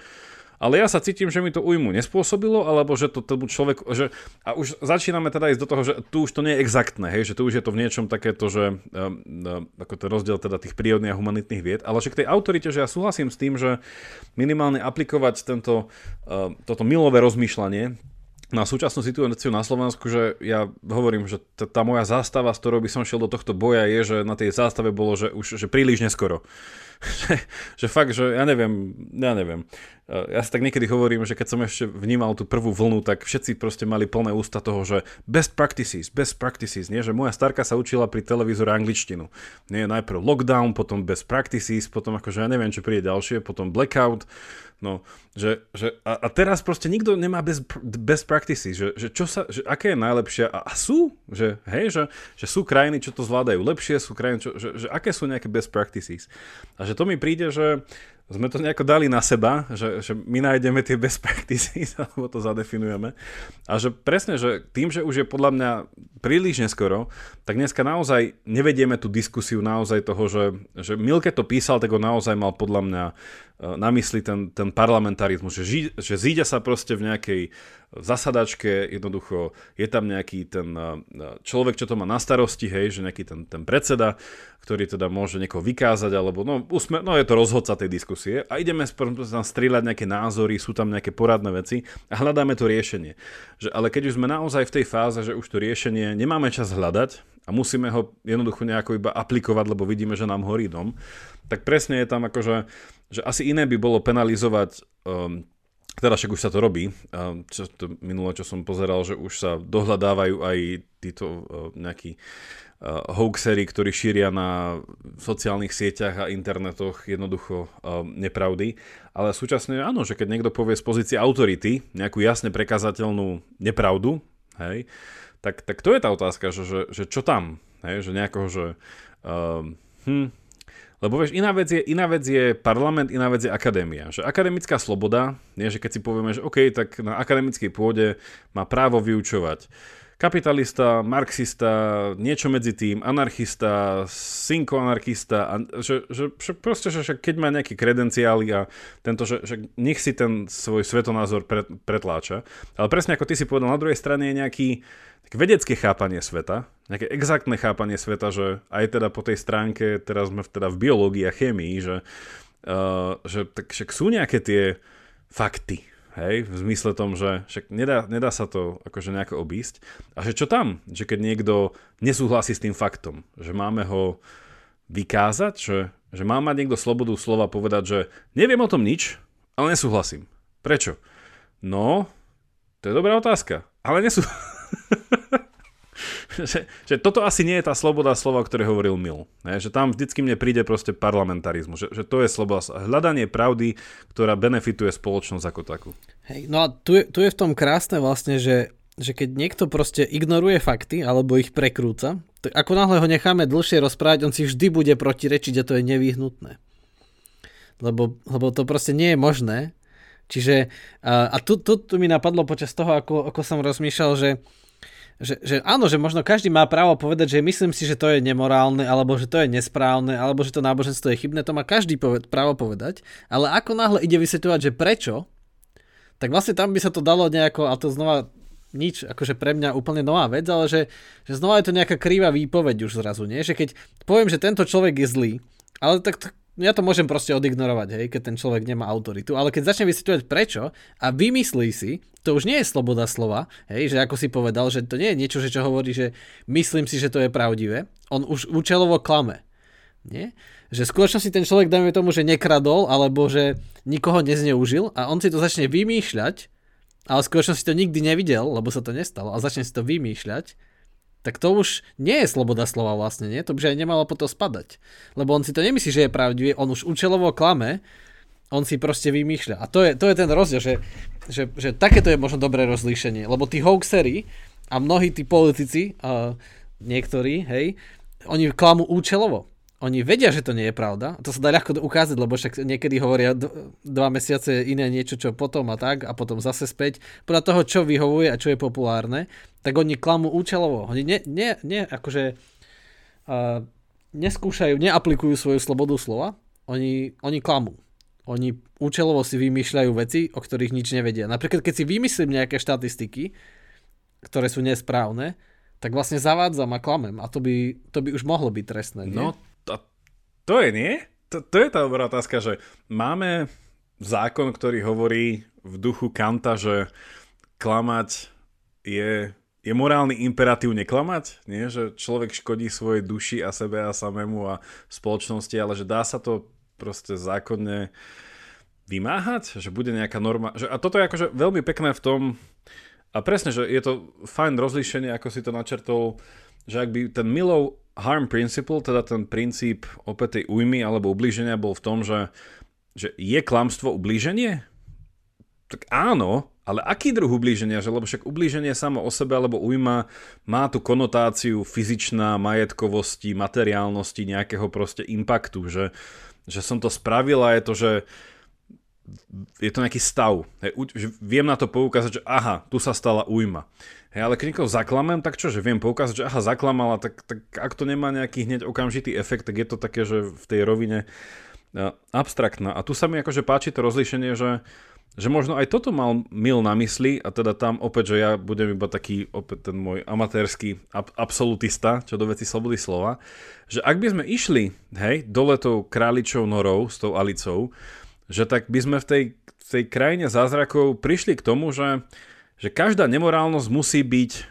ale ja sa cítim, že mi to újmu nespôsobilo, alebo že to tomu človek, že, a už začíname teda ísť do toho, že tu už to nie je exaktné, hej, že tu už je to v niečom takéto, že um, ako ten rozdiel teda tých prírodných a humanitných vied, ale že k tej autorite, že ja súhlasím s tým, že minimálne aplikovať tento, uh, toto milové rozmýšľanie, na súčasnú situáciu na Slovensku, že ja hovorím, že t- tá moja zástava, s ktorou by som šiel do tohto boja, je, že na tej zástave bolo, že už že príliš neskoro. že, že fakt, že ja neviem, ja neviem. Ja si tak niekedy hovorím, že keď som ešte vnímal tú prvú vlnu, tak všetci proste mali plné ústa toho, že best practices, best practices, nie? Že moja starka sa učila pri televízore angličtinu. Nie, najprv lockdown, potom best practices, potom akože ja neviem, čo príde ďalšie, potom blackout, No, že, že a, a teraz proste nikto nemá best, best practices, že, že, čo sa, že aké je najlepšie a, a sú, že hej, že, že sú krajiny, čo to zvládajú lepšie, sú krajiny, čo, že, že aké sú nejaké best practices. A že to mi príde, že sme to nejako dali na seba, že, že my nájdeme tie best practices, alebo to zadefinujeme. A že presne, že tým, že už je podľa mňa príliš neskoro, tak dneska naozaj nevedieme tú diskusiu naozaj toho, že, že Milke to písal, tak ho naozaj mal podľa mňa e, na mysli ten, ten parlamentarizmus, že, ži, že zíde sa proste v nejakej zasadačke, jednoducho je tam nejaký ten e, človek, čo to má na starosti, hej, že nejaký ten, ten predseda, ktorý teda môže niekoho vykázať, alebo no, usmer, no je to rozhodca tej diskusie a ideme tam strieľať nejaké názory, sú tam nejaké poradné veci a hľadáme to riešenie. Že, ale keď už sme naozaj v tej fáze, že už to riešenie nemáme čas hľadať a musíme ho jednoducho nejako iba aplikovať, lebo vidíme, že nám horí dom, tak presne je tam akože, že asi iné by bolo penalizovať um, teda však už sa to robí. Čo to minule, čo som pozeral, že už sa dohľadávajú aj títo uh, nejakí uh, hoaxery, ktorí šíria na sociálnych sieťach a internetoch jednoducho uh, nepravdy. Ale súčasne áno, že keď niekto povie z pozície autority nejakú jasne prekazateľnú nepravdu, hej, tak, tak to je tá otázka, že, že, že čo tam? Hej, že nejakého, že uh, hm, lebo vieš, iná vec, je, iná vec je parlament, iná vec je akadémia. Že akademická sloboda, nie, že keď si povieme, že OK, tak na akademickej pôde má právo vyučovať kapitalista, marxista, niečo medzi tým, anarchista, synkoanarchista, a že, že, že proste, že keď má nejaké kredenciály a tento, že, že nech si ten svoj svetonázor pretláča. Ale presne ako ty si povedal, na druhej strane je nejaký tak vedecké chápanie sveta, nejaké exaktné chápanie sveta, že aj teda po tej stránke, teraz sme teda v biológii a chémii, že, uh, že tak však sú nejaké tie fakty, Hej, v zmysle tom, že však nedá, nedá sa to akože nejako obísť. A že čo tam? Že keď niekto nesúhlasí s tým faktom, že máme ho vykázať, že, že má mať niekto slobodu slova povedať, že neviem o tom nič, ale nesúhlasím. Prečo? No, to je dobrá otázka. Ale nesú... že, že toto asi nie je tá sloboda slova, o ktorej hovoril Mill. Ne? Že tam vždycky mne príde proste parlamentarizmus. Že, že to je sloboda, hľadanie pravdy, ktorá benefituje spoločnosť ako takú. Hej, no a tu je, tu je v tom krásne vlastne, že, že keď niekto proste ignoruje fakty alebo ich prekrúca, tak ako náhle ho necháme dlhšie rozprávať, on si vždy bude protirečiť a to je nevyhnutné. Lebo, lebo to proste nie je možné, Čiže a tu, tu, tu mi napadlo počas toho, ako, ako som rozmýšľal, že, že, že áno, že možno každý má právo povedať, že myslím si, že to je nemorálne, alebo že to je nesprávne, alebo že to náboženstvo je chybné, to má každý poved, právo povedať, ale ako náhle ide vysvetľovať, že prečo, tak vlastne tam by sa to dalo nejako, a to znova nič, akože pre mňa úplne nová vec, ale že, že znova je to nejaká krýva výpoveď už zrazu, nie? Že keď poviem, že tento človek je zlý, ale tak ja to môžem proste odignorovať, hej, keď ten človek nemá autoritu, ale keď začne vysvetľovať prečo a vymyslí si, to už nie je sloboda slova, hej, že ako si povedal, že to nie je niečo, že čo hovorí, že myslím si, že to je pravdivé, on už účelovo klame, nie? Že v skutočnosti ten človek, dajme tomu, že nekradol, alebo že nikoho nezneužil a on si to začne vymýšľať, ale v skutočnosti to nikdy nevidel, lebo sa to nestalo a začne si to vymýšľať, tak to už nie je sloboda slova vlastne, nie? To by aj nemalo po to spadať. Lebo on si to nemyslí, že je pravdivé, on už účelovo klame, on si proste vymýšľa. A to je, to je ten rozdiel, že, že, že takéto je možno dobré rozlíšenie, lebo tí hoaxery a mnohí tí politici, uh, niektorí, hej, oni klamú účelovo oni vedia, že to nie je pravda. To sa dá ľahko ukázať, lebo však niekedy hovoria dva mesiace iné niečo, čo potom a tak, a potom zase späť. Podľa toho, čo vyhovuje a čo je populárne, tak oni klamú účelovo. Oni ne, ne, ne akože uh, neskúšajú, neaplikujú svoju slobodu slova, oni, oni klamú. Oni účelovo si vymýšľajú veci, o ktorých nič nevedia. Napríklad, keď si vymyslím nejaké štatistiky, ktoré sú nesprávne, tak vlastne zavádzam a klamem a to by, to by už mohlo byť trestné. Nie? No to je, nie? To, to je tá dobrá otázka, že máme zákon, ktorý hovorí v duchu Kanta, že klamať je, je morálny imperatív neklamať, nie? že človek škodí svojej duši a sebe a samému a spoločnosti, ale že dá sa to proste zákonne vymáhať, že bude nejaká norma. Že, a toto je akože veľmi pekné v tom, a presne, že je to fajn rozlíšenie, ako si to načrtol, že ak by ten Milov harm principle, teda ten princíp opäť tej újmy alebo ublíženia bol v tom, že, že je klamstvo ublíženie? Tak áno, ale aký druh ublíženia? Že, lebo však ublíženie samo o sebe alebo újma má tú konotáciu fyzičná, majetkovosti, materiálnosti, nejakého proste impaktu, že, že som to spravil a je to, že je to nejaký stav. Hej, že viem na to poukázať, že aha, tu sa stala újma. Hej, ale keď niekoho zaklamem, tak čo, že viem poukázať, že aha, zaklamala, tak, tak ak to nemá nejaký hneď okamžitý efekt, tak je to také, že v tej rovine uh, abstraktná. A tu sa mi akože páči to rozlíšenie, že, že možno aj toto mal Mil na mysli a teda tam opäť, že ja budem iba taký opäť ten môj amatérsky ab- absolutista, čo do veci slobody slova, že ak by sme išli, hej, dole tou králičou norou s tou Alicou, že tak by sme v tej, v tej krajine zázrakov prišli k tomu, že že každá nemorálnosť musí byť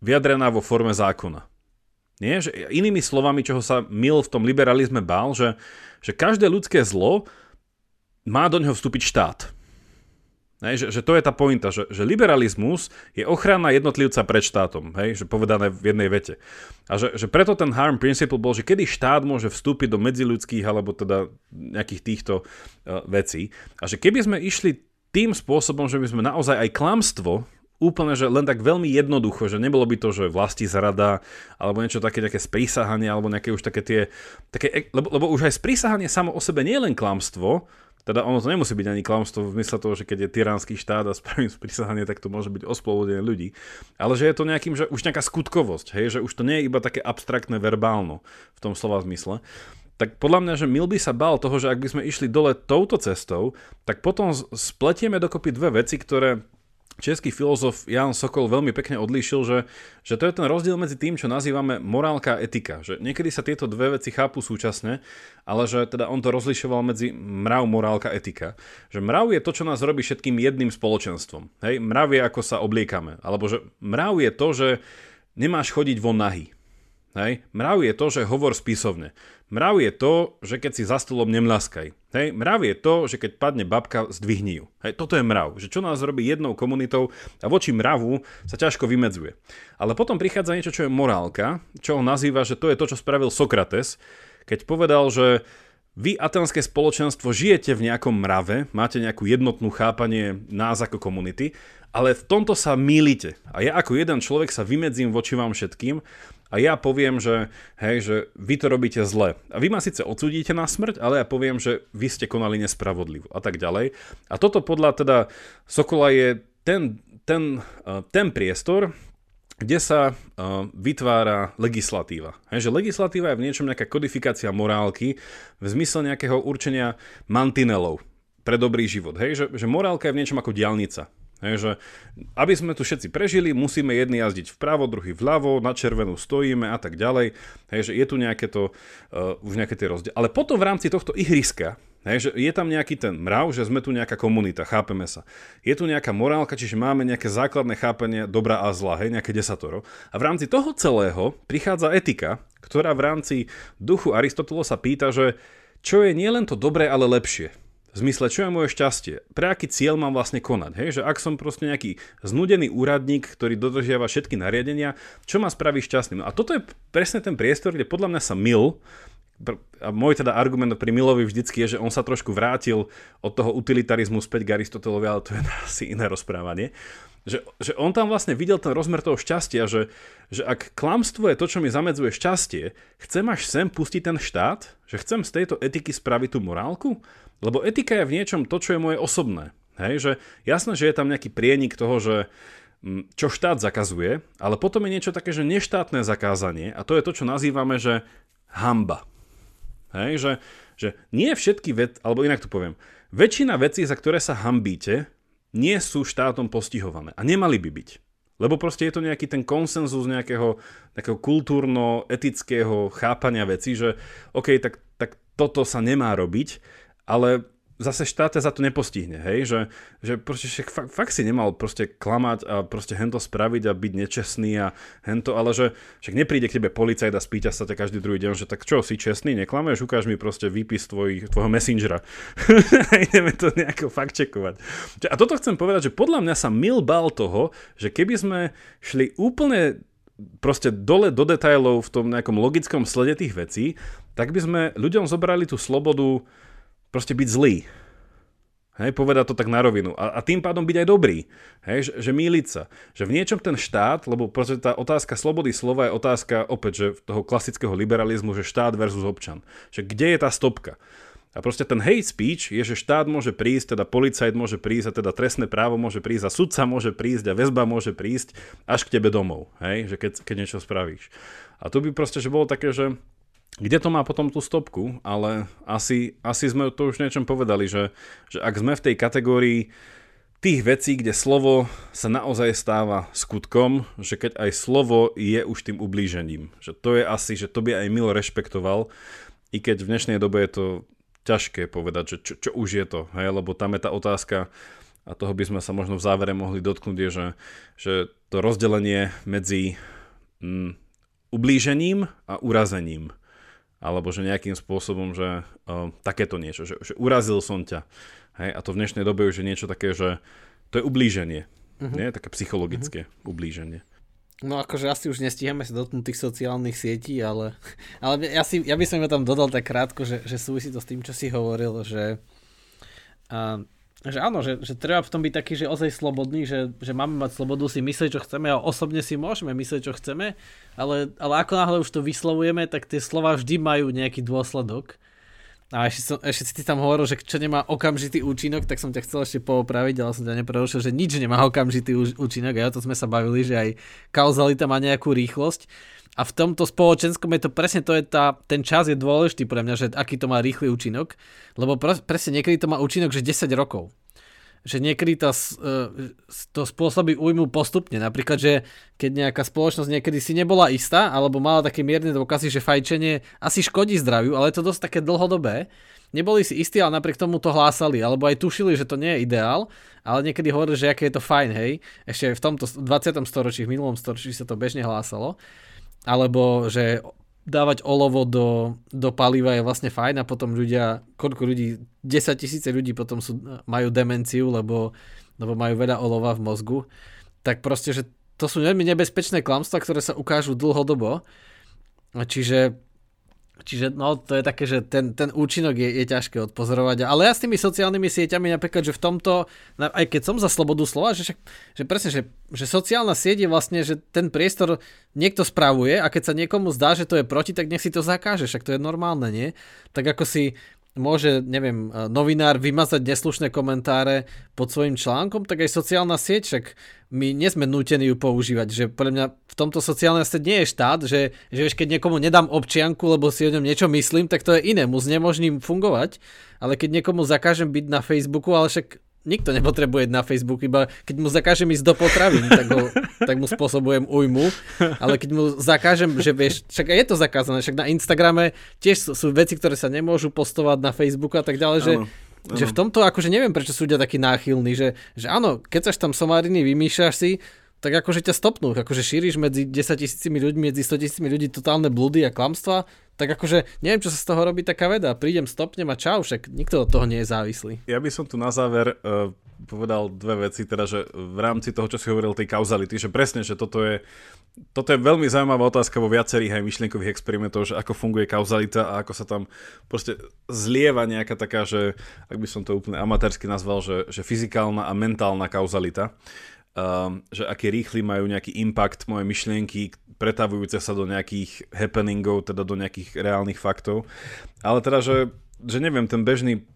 vyjadrená vo forme zákona. Nie? Že inými slovami, čoho sa Mill v tom liberalizme bál, že, že každé ľudské zlo má do neho vstúpiť štát. Hej, že, že to je tá pointa, že, že liberalizmus je ochrana jednotlivca pred štátom, hej, že povedané v jednej vete. A že, že preto ten harm principle bol, že kedy štát môže vstúpiť do medziludských alebo teda nejakých týchto uh, vecí. A že keby sme išli tým spôsobom, že by sme naozaj aj klamstvo úplne, že len tak veľmi jednoducho, že nebolo by to, že vlasti zrada, alebo niečo také, nejaké sprísahanie, alebo nejaké už také tie, také, lebo, lebo už aj sprísahanie samo o sebe nie je len klamstvo, teda ono to nemusí byť ani klamstvo v mysle toho, že keď je tyranský štát a spravím sprísahanie, tak to môže byť osplodenie ľudí. Ale že je to nejakým, že už nejaká skutkovosť, hej, že už to nie je iba také abstraktné verbálno v tom slova zmysle tak podľa mňa, že Mil by sa bál toho, že ak by sme išli dole touto cestou, tak potom spletieme dokopy dve veci, ktoré český filozof Jan Sokol veľmi pekne odlíšil, že, že to je ten rozdiel medzi tým, čo nazývame morálka a etika. Že niekedy sa tieto dve veci chápu súčasne, ale že teda on to rozlišoval medzi mrav, morálka, etika. Že mrav je to, čo nás robí všetkým jedným spoločenstvom. Hej? Mrav je, ako sa obliekame. Alebo že mrav je to, že nemáš chodiť von nahý. Hej? Mrav je to, že hovor spisovne. Mrav je to, že keď si za stolom nemlaskaj. Hej? Mrav je to, že keď padne babka, zdvihni ju. Hej? Toto je mrav. Že čo nás robí jednou komunitou a voči mravu sa ťažko vymedzuje. Ale potom prichádza niečo, čo je morálka, čo on nazýva, že to je to, čo spravil Sokrates, keď povedal, že vy, atenské spoločenstvo, žijete v nejakom mrave, máte nejakú jednotnú chápanie nás ako komunity, ale v tomto sa mýlite. A ja ako jeden človek sa vymedzím voči vám všetkým a ja poviem, že, hej, že vy to robíte zle. A vy ma síce odsudíte na smrť, ale ja poviem, že vy ste konali nespravodlivo a tak ďalej. A toto podľa teda Sokola je ten, ten, eh, ten priestor, kde sa uh, vytvára legislatíva. Hej, legislatíva je v niečom nejaká kodifikácia morálky v zmysle nejakého určenia mantinelov pre dobrý život. Hej, že, že morálka je v niečom ako diálnica. Hej, že aby sme tu všetci prežili, musíme jedni jazdiť vpravo, druhý vľavo, na červenú stojíme a tak ďalej. Hej, že je tu nejaké to, uh, už nejaké tie rozdiely. Ale potom v rámci tohto ihriska, hej, že je tam nejaký ten mrav, že sme tu nejaká komunita, chápeme sa. Je tu nejaká morálka, čiže máme nejaké základné chápanie dobra a zla, hej, nejaké desatoro. A v rámci toho celého prichádza etika, ktorá v rámci duchu Aristotela sa pýta, že čo je nielen to dobré, ale lepšie. V zmysle, čo je moje šťastie? Pre aký cieľ mám vlastne konať? Hej? Že ak som proste nejaký znudený úradník, ktorý dodržiava všetky nariadenia, čo ma spraví šťastným? A toto je presne ten priestor, kde podľa mňa sa Mil, a môj teda argument pri Milovi vždycky je, že on sa trošku vrátil od toho utilitarizmu späť k Aristotelovi, ale to je asi iné rozprávanie. Že, že on tam vlastne videl ten rozmer toho šťastia, že, že ak klamstvo je to, čo mi zamedzuje šťastie, chcem až sem pustiť ten štát, že chcem z tejto etiky spraviť tú morálku, lebo etika je v niečom to, čo je moje osobné. Hej, že jasné, že je tam nejaký prienik toho, že mm, čo štát zakazuje, ale potom je niečo také, že neštátne zakázanie a to je to, čo nazývame, že hamba. Hej, že, že nie všetky vec, alebo inak to poviem, väčšina vecí, za ktoré sa hambíte, nie sú štátom postihované a nemali by byť. Lebo proste je to nejaký ten konsenzus nejakého, nejakého kultúrno-etického chápania veci, že OK, tak, tak toto sa nemá robiť ale zase štát za to nepostihne, hej, že, že proste však fakt, fakt si nemal proste klamať a proste hento spraviť a byť nečestný a hento, ale že však nepríde k tebe policajt a spýta sa ťa každý druhý deň, že tak čo, si čestný, neklameš, ukáž mi proste výpis tvoj, tvojho messengera. Ideme to nejako fakt čekovať. A toto chcem povedať, že podľa mňa sa mil bal toho, že keby sme šli úplne proste dole do detajlov v tom nejakom logickom slede tých vecí, tak by sme ľuďom zobrali tú slobodu proste byť zlý. Hej, povedať to tak na rovinu. A, a tým pádom byť aj dobrý. Hej, že, že míliť sa. Že v niečom ten štát, lebo proste tá otázka slobody slova je otázka opäť, že toho klasického liberalizmu, že štát versus občan. Že kde je tá stopka? A proste ten hate speech je, že štát môže prísť, teda policajt môže prísť, a teda trestné právo môže prísť, a sudca môže prísť, a väzba môže prísť až k tebe domov, hej, že keď, keď niečo spravíš. A tu by proste, že bolo také, že kde to má potom tú stopku, ale asi, asi sme to už niečom povedali, že, že ak sme v tej kategórii tých vecí, kde slovo sa naozaj stáva skutkom, že keď aj slovo je už tým ublížením. Že to je asi, že to by aj Milo rešpektoval, i keď v dnešnej dobe je to ťažké povedať, že čo, čo už je to, hej? lebo tam je tá otázka, a toho by sme sa možno v závere mohli dotknúť, je, že, že to rozdelenie medzi mm, ublížením a urazením alebo že nejakým spôsobom, že uh, takéto niečo, že, že urazil som ťa. Hej, a to v dnešnej dobe už je niečo také, že to je ublíženie. Uh-huh. Nie? Také psychologické uh-huh. ublíženie. No akože asi už nestíhame sa dotknúť tých sociálnych sietí, ale, ale ja, si, ja by som tam dodal tak krátko, že, že súvisí to s tým, čo si hovoril, že uh, že áno, že, že treba v tom byť taký, že ozaj slobodný, že, že máme mať slobodu si myslieť, čo chceme a osobne si môžeme myslieť, čo chceme, ale, ale ako náhle už to vyslovujeme, tak tie slova vždy majú nejaký dôsledok. A ešte, som, ešte si ty tam hovoril, že čo nemá okamžitý účinok, tak som ťa chcel ešte poopraviť, ale som ťa neprerušil, že nič nemá okamžitý účinok a ja to sme sa bavili, že aj kauzalita má nejakú rýchlosť. A v tomto spoločenskom je to presne to je tá, ten čas je dôležitý pre mňa, že aký to má rýchly účinok, lebo presne niekedy to má účinok, že 10 rokov. Že niekedy to, e, to spôsobí újmu postupne. Napríklad, že keď nejaká spoločnosť niekedy si nebola istá, alebo mala také mierne dôkazy, že fajčenie asi škodí zdraviu, ale je to dosť také dlhodobé, neboli si istí, ale napriek tomu to hlásali, alebo aj tušili, že to nie je ideál, ale niekedy hovorili, že aké je to fajn, hej. Ešte v tomto 20. storočí, v minulom storočí sa to bežne hlásalo alebo že dávať olovo do, do paliva je vlastne fajn a potom ľudia, koľko ľudí, 10 tisíce ľudí potom sú, majú demenciu, lebo, lebo majú veľa olova v mozgu, tak proste, že to sú veľmi nebezpečné klamstvá, ktoré sa ukážu dlhodobo. Čiže Čiže no, to je také, že ten, ten účinok je, je ťažké odpozorovať. Ale ja s tými sociálnymi sieťami napríklad, že v tomto, aj keď som za slobodu slova, že, však, že presne, že, že sociálna sieť je vlastne, že ten priestor niekto spravuje a keď sa niekomu zdá, že to je proti, tak nech si to zakáže, však to je normálne, nie? Tak ako si môže, neviem, e, novinár vymazať neslušné komentáre pod svojim článkom, tak aj sociálna sieť, však my nie sme nútení ju používať, že pre mňa v tomto sociálnej sieť nie je štát, že, že keď niekomu nedám občianku, lebo si o ňom niečo myslím, tak to je iné, mu znemožním fungovať, ale keď niekomu zakážem byť na Facebooku, ale však nikto nepotrebuje na Facebook, iba keď mu zakážem ísť do potravín, tak, ho, tak mu spôsobujem ujmu, ale keď mu zakážem, že vieš, však je to zakázané, však na Instagrame tiež sú, sú veci, ktoré sa nemôžu postovať na Facebooku a tak ďalej, že, ano. že v tomto akože neviem, prečo sú ľudia takí náchylní, že, že áno, keď sa tam somáriny, vymýšľaš si, tak akože ťa stopnú, akože šíriš medzi 10 tisícimi ľuďmi, medzi 100 tisícimi ľudí totálne blúdy a klamstva, tak akože neviem, čo sa z toho robí taká veda. Prídem, stopnem a čau, však nikto od toho nie je závislý. Ja by som tu na záver uh, povedal dve veci, teda, že v rámci toho, čo si hovoril, tej kauzality, že presne, že toto je, toto je veľmi zaujímavá otázka vo viacerých aj myšlienkových experimentoch, že ako funguje kauzalita a ako sa tam proste zlieva nejaká taká, že ak by som to úplne amatérsky nazval, že, že fyzikálna a mentálna kauzalita um, že aký rýchly majú nejaký impact moje myšlienky, pretavujúce sa do nejakých happeningov, teda do nejakých reálnych faktov. Ale teda, že, že neviem, ten bežný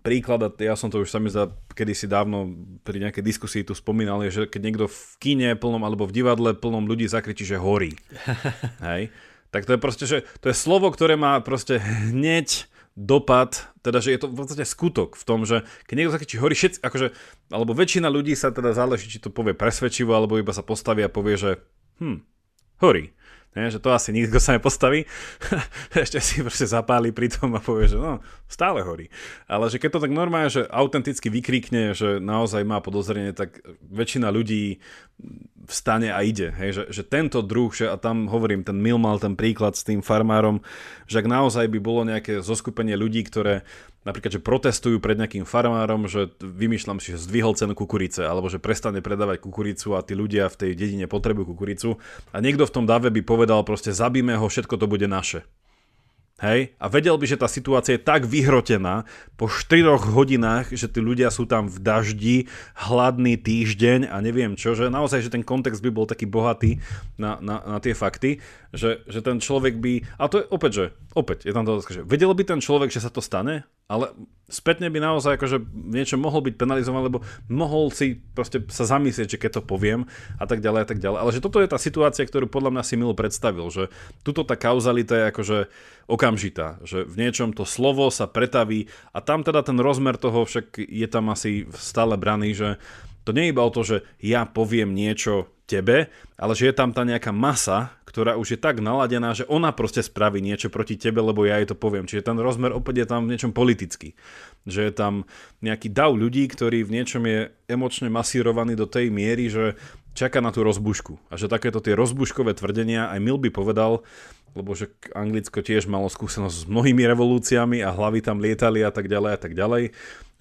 príklad, a ja som to už sami za kedysi dávno pri nejakej diskusii tu spomínal, je, že keď niekto v kine plnom alebo v divadle plnom ľudí zakričí, že horí. Hej? Tak to je proste, že to je slovo, ktoré má proste hneď dopad, teda že je to v podstate skutok v tom, že keď niekto či horí všetci, akože, alebo väčšina ľudí sa teda záleží, či to povie presvedčivo, alebo iba sa postaví a povie, že hm, horí. Nie, že to asi nikto sa nepostaví. Ešte si proste zapáli pri tom a povie, že no, stále horí. Ale že keď to tak normálne, že autenticky vykríkne, že naozaj má podozrenie, tak väčšina ľudí vstane a ide. Hej, že, že tento druh, že, a tam hovorím, ten Mil mal ten príklad s tým farmárom, že ak naozaj by bolo nejaké zoskupenie ľudí, ktoré napríklad, že protestujú pred nejakým farmárom, že vymýšľam si, že zdvihol cenu kukurice, alebo že prestane predávať kukuricu a tí ľudia v tej dedine potrebujú kukuricu a niekto v tom dave by povedal proste zabíme ho, všetko to bude naše. Hej? A vedel by, že tá situácia je tak vyhrotená po 4 hodinách, že tí ľudia sú tam v daždi, hladný týždeň a neviem čo, že naozaj, že ten kontext by bol taký bohatý na, na, na tie fakty, že, že ten človek by... A to je opäť, že opäť je tam otázka, že vedel by ten človek, že sa to stane, ale spätne by naozaj akože niečo mohol byť penalizovaný, lebo mohol si proste sa zamyslieť, že keď to poviem a tak ďalej a tak ďalej. Ale že toto je tá situácia, ktorú podľa mňa si Milo predstavil, že tuto tá kauzalita je akože okamžitá, že v niečom to slovo sa pretaví a tam teda ten rozmer toho však je tam asi stále braný, že to nie je iba o to, že ja poviem niečo tebe, ale že je tam tá nejaká masa, ktorá už je tak naladená, že ona proste spraví niečo proti tebe, lebo ja jej to poviem. Čiže ten rozmer opäť je tam v niečom politický. Že je tam nejaký dav ľudí, ktorý v niečom je emočne masírovaný do tej miery, že čaká na tú rozbušku. A že takéto tie rozbuškové tvrdenia, aj Milby povedal, lebo že Anglicko tiež malo skúsenosť s mnohými revolúciami a hlavy tam lietali a tak ďalej a tak ďalej,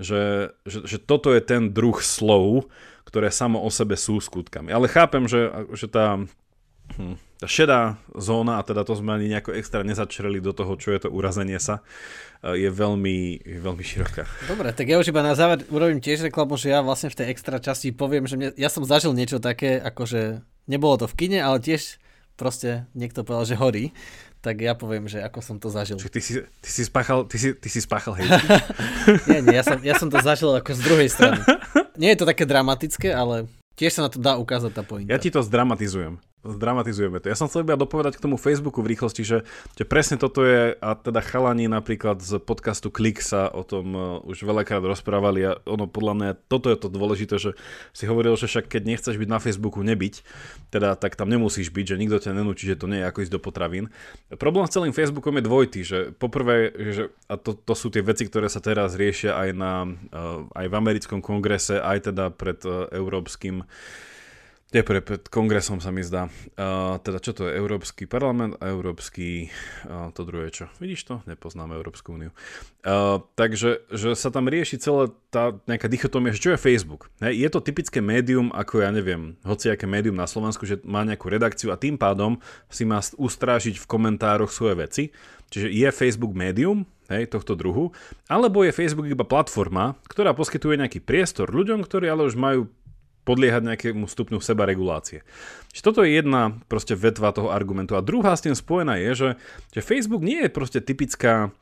že, že, že toto je ten druh slov, ktoré samo o sebe sú skutkami. Ale chápem, že, že tá, hm, tá šedá zóna, a teda to sme ani nejako extra nezačreli do toho, čo je to urazenie sa, je veľmi, veľmi široká. Dobre, tak ja už iba na záver urobím tiež reklamu, že ja vlastne v tej extra časti poviem, že mne, ja som zažil niečo také, akože nebolo to v kine, ale tiež proste niekto povedal, že horí, tak ja poviem, že ako som to zažil. Čiže ty si, ty si spáchal, ty si, ty si spáchal hej. nie, nie, ja som, ja som to zažil ako z druhej strany. Nie je to také dramatické, ale tiež sa na to dá ukázať tá pointa. Ja ti to zdramatizujem zdramatizujeme to. Ja som chcel iba dopovedať k tomu Facebooku v rýchlosti, že, že presne toto je, a teda chalani napríklad z podcastu Klik sa o tom uh, už veľakrát rozprávali a ono podľa mňa, toto je to dôležité, že si hovoril, že však keď nechceš byť na Facebooku nebyť, teda tak tam nemusíš byť, že nikto ťa nenúči, že to nie je ako ísť do potravín. Problém s celým Facebookom je dvojitý, že poprvé, že, a to, to sú tie veci, ktoré sa teraz riešia aj, na, uh, aj v americkom kongrese, aj teda pred uh, európskym je pre, pred kongresom sa mi zdá. Uh, teda čo to je? Európsky parlament a Európsky... Uh, to druhé čo? Vidíš to? Nepoznáme Európsku úniu. Uh, takže že sa tam rieši celá tá nejaká dichotomia, že čo je Facebook. Hej, je to typické médium, ako ja neviem, hoci aké médium na Slovensku, že má nejakú redakciu a tým pádom si má ustrážiť v komentároch svoje veci čiže je Facebook médium, hej, tohto druhu, alebo je Facebook iba platforma, ktorá poskytuje nejaký priestor ľuďom, ktorí ale už majú podliehať nejakému stupňu seba regulácie. Čiže toto je jedna proste vetva toho argumentu. A druhá s tým spojená je, že, že Facebook nie je proste typická,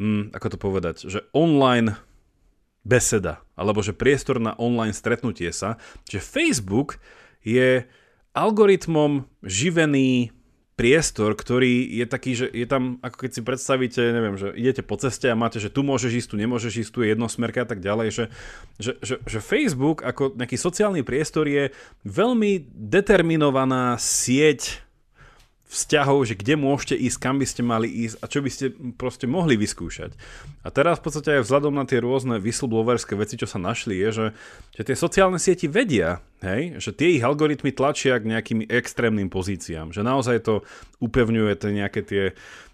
hm, ako to povedať, že online beseda, alebo že priestor na online stretnutie sa, že Facebook je algoritmom živený priestor, ktorý je taký, že je tam, ako keď si predstavíte, neviem, že idete po ceste a máte, že tu môžeš ísť, tu nemôžeš ísť, tu je jednosmerka a tak ďalej, že, že, že, že Facebook ako nejaký sociálny priestor je veľmi determinovaná sieť vzťahov, že kde môžete ísť, kam by ste mali ísť a čo by ste proste mohli vyskúšať. A teraz v podstate aj vzhľadom na tie rôzne whistleblowerské veci, čo sa našli, je, že, že tie sociálne sieti vedia, hej, že tie ich algoritmy tlačia k nejakým extrémnym pozíciám, že naozaj to upevňuje tie nejaké tie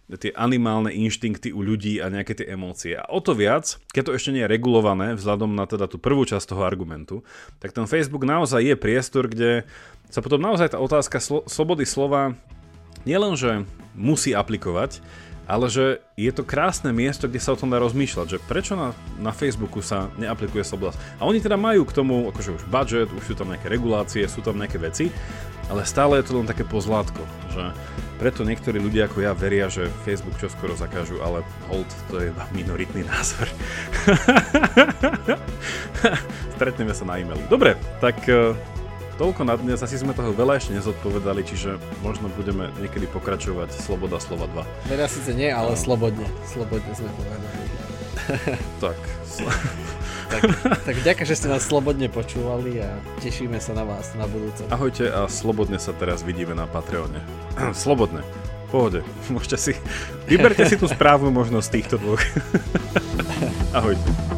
tie animálne inštinkty u ľudí a nejaké tie emócie. A o to viac, keď to ešte nie je regulované, vzhľadom na teda tú prvú časť toho argumentu, tak ten Facebook naozaj je priestor, kde sa potom naozaj tá otázka slo- slobody slova nielenže musí aplikovať, ale že je to krásne miesto, kde sa o tom dá rozmýšľať, že prečo na, na Facebooku sa neaplikuje sloboda. A oni teda majú k tomu akože už budget, už sú tam nejaké regulácie, sú tam nejaké veci, ale stále je to len také pozlátko, že preto niektorí ľudia ako ja veria, že Facebook čo skoro zakážu, ale hold, to je iba minoritný názor. Stretneme sa na e-maili. Dobre, tak eh, toľko na dnes, asi sme toho veľa ešte nezodpovedali, čiže možno budeme niekedy pokračovať Sloboda slova 2. Veľa síce nie, ale um. slobodne. Slobodne sme povedali. tak. tak. Tak ďakujem, že ste nás slobodne počúvali a tešíme sa na vás na budúce. Ahojte a slobodne sa teraz vidíme na Patreone. slobodne. Pohode. Môžete si... Vyberte si tú správnu možnosť týchto dvoch. Ahojte.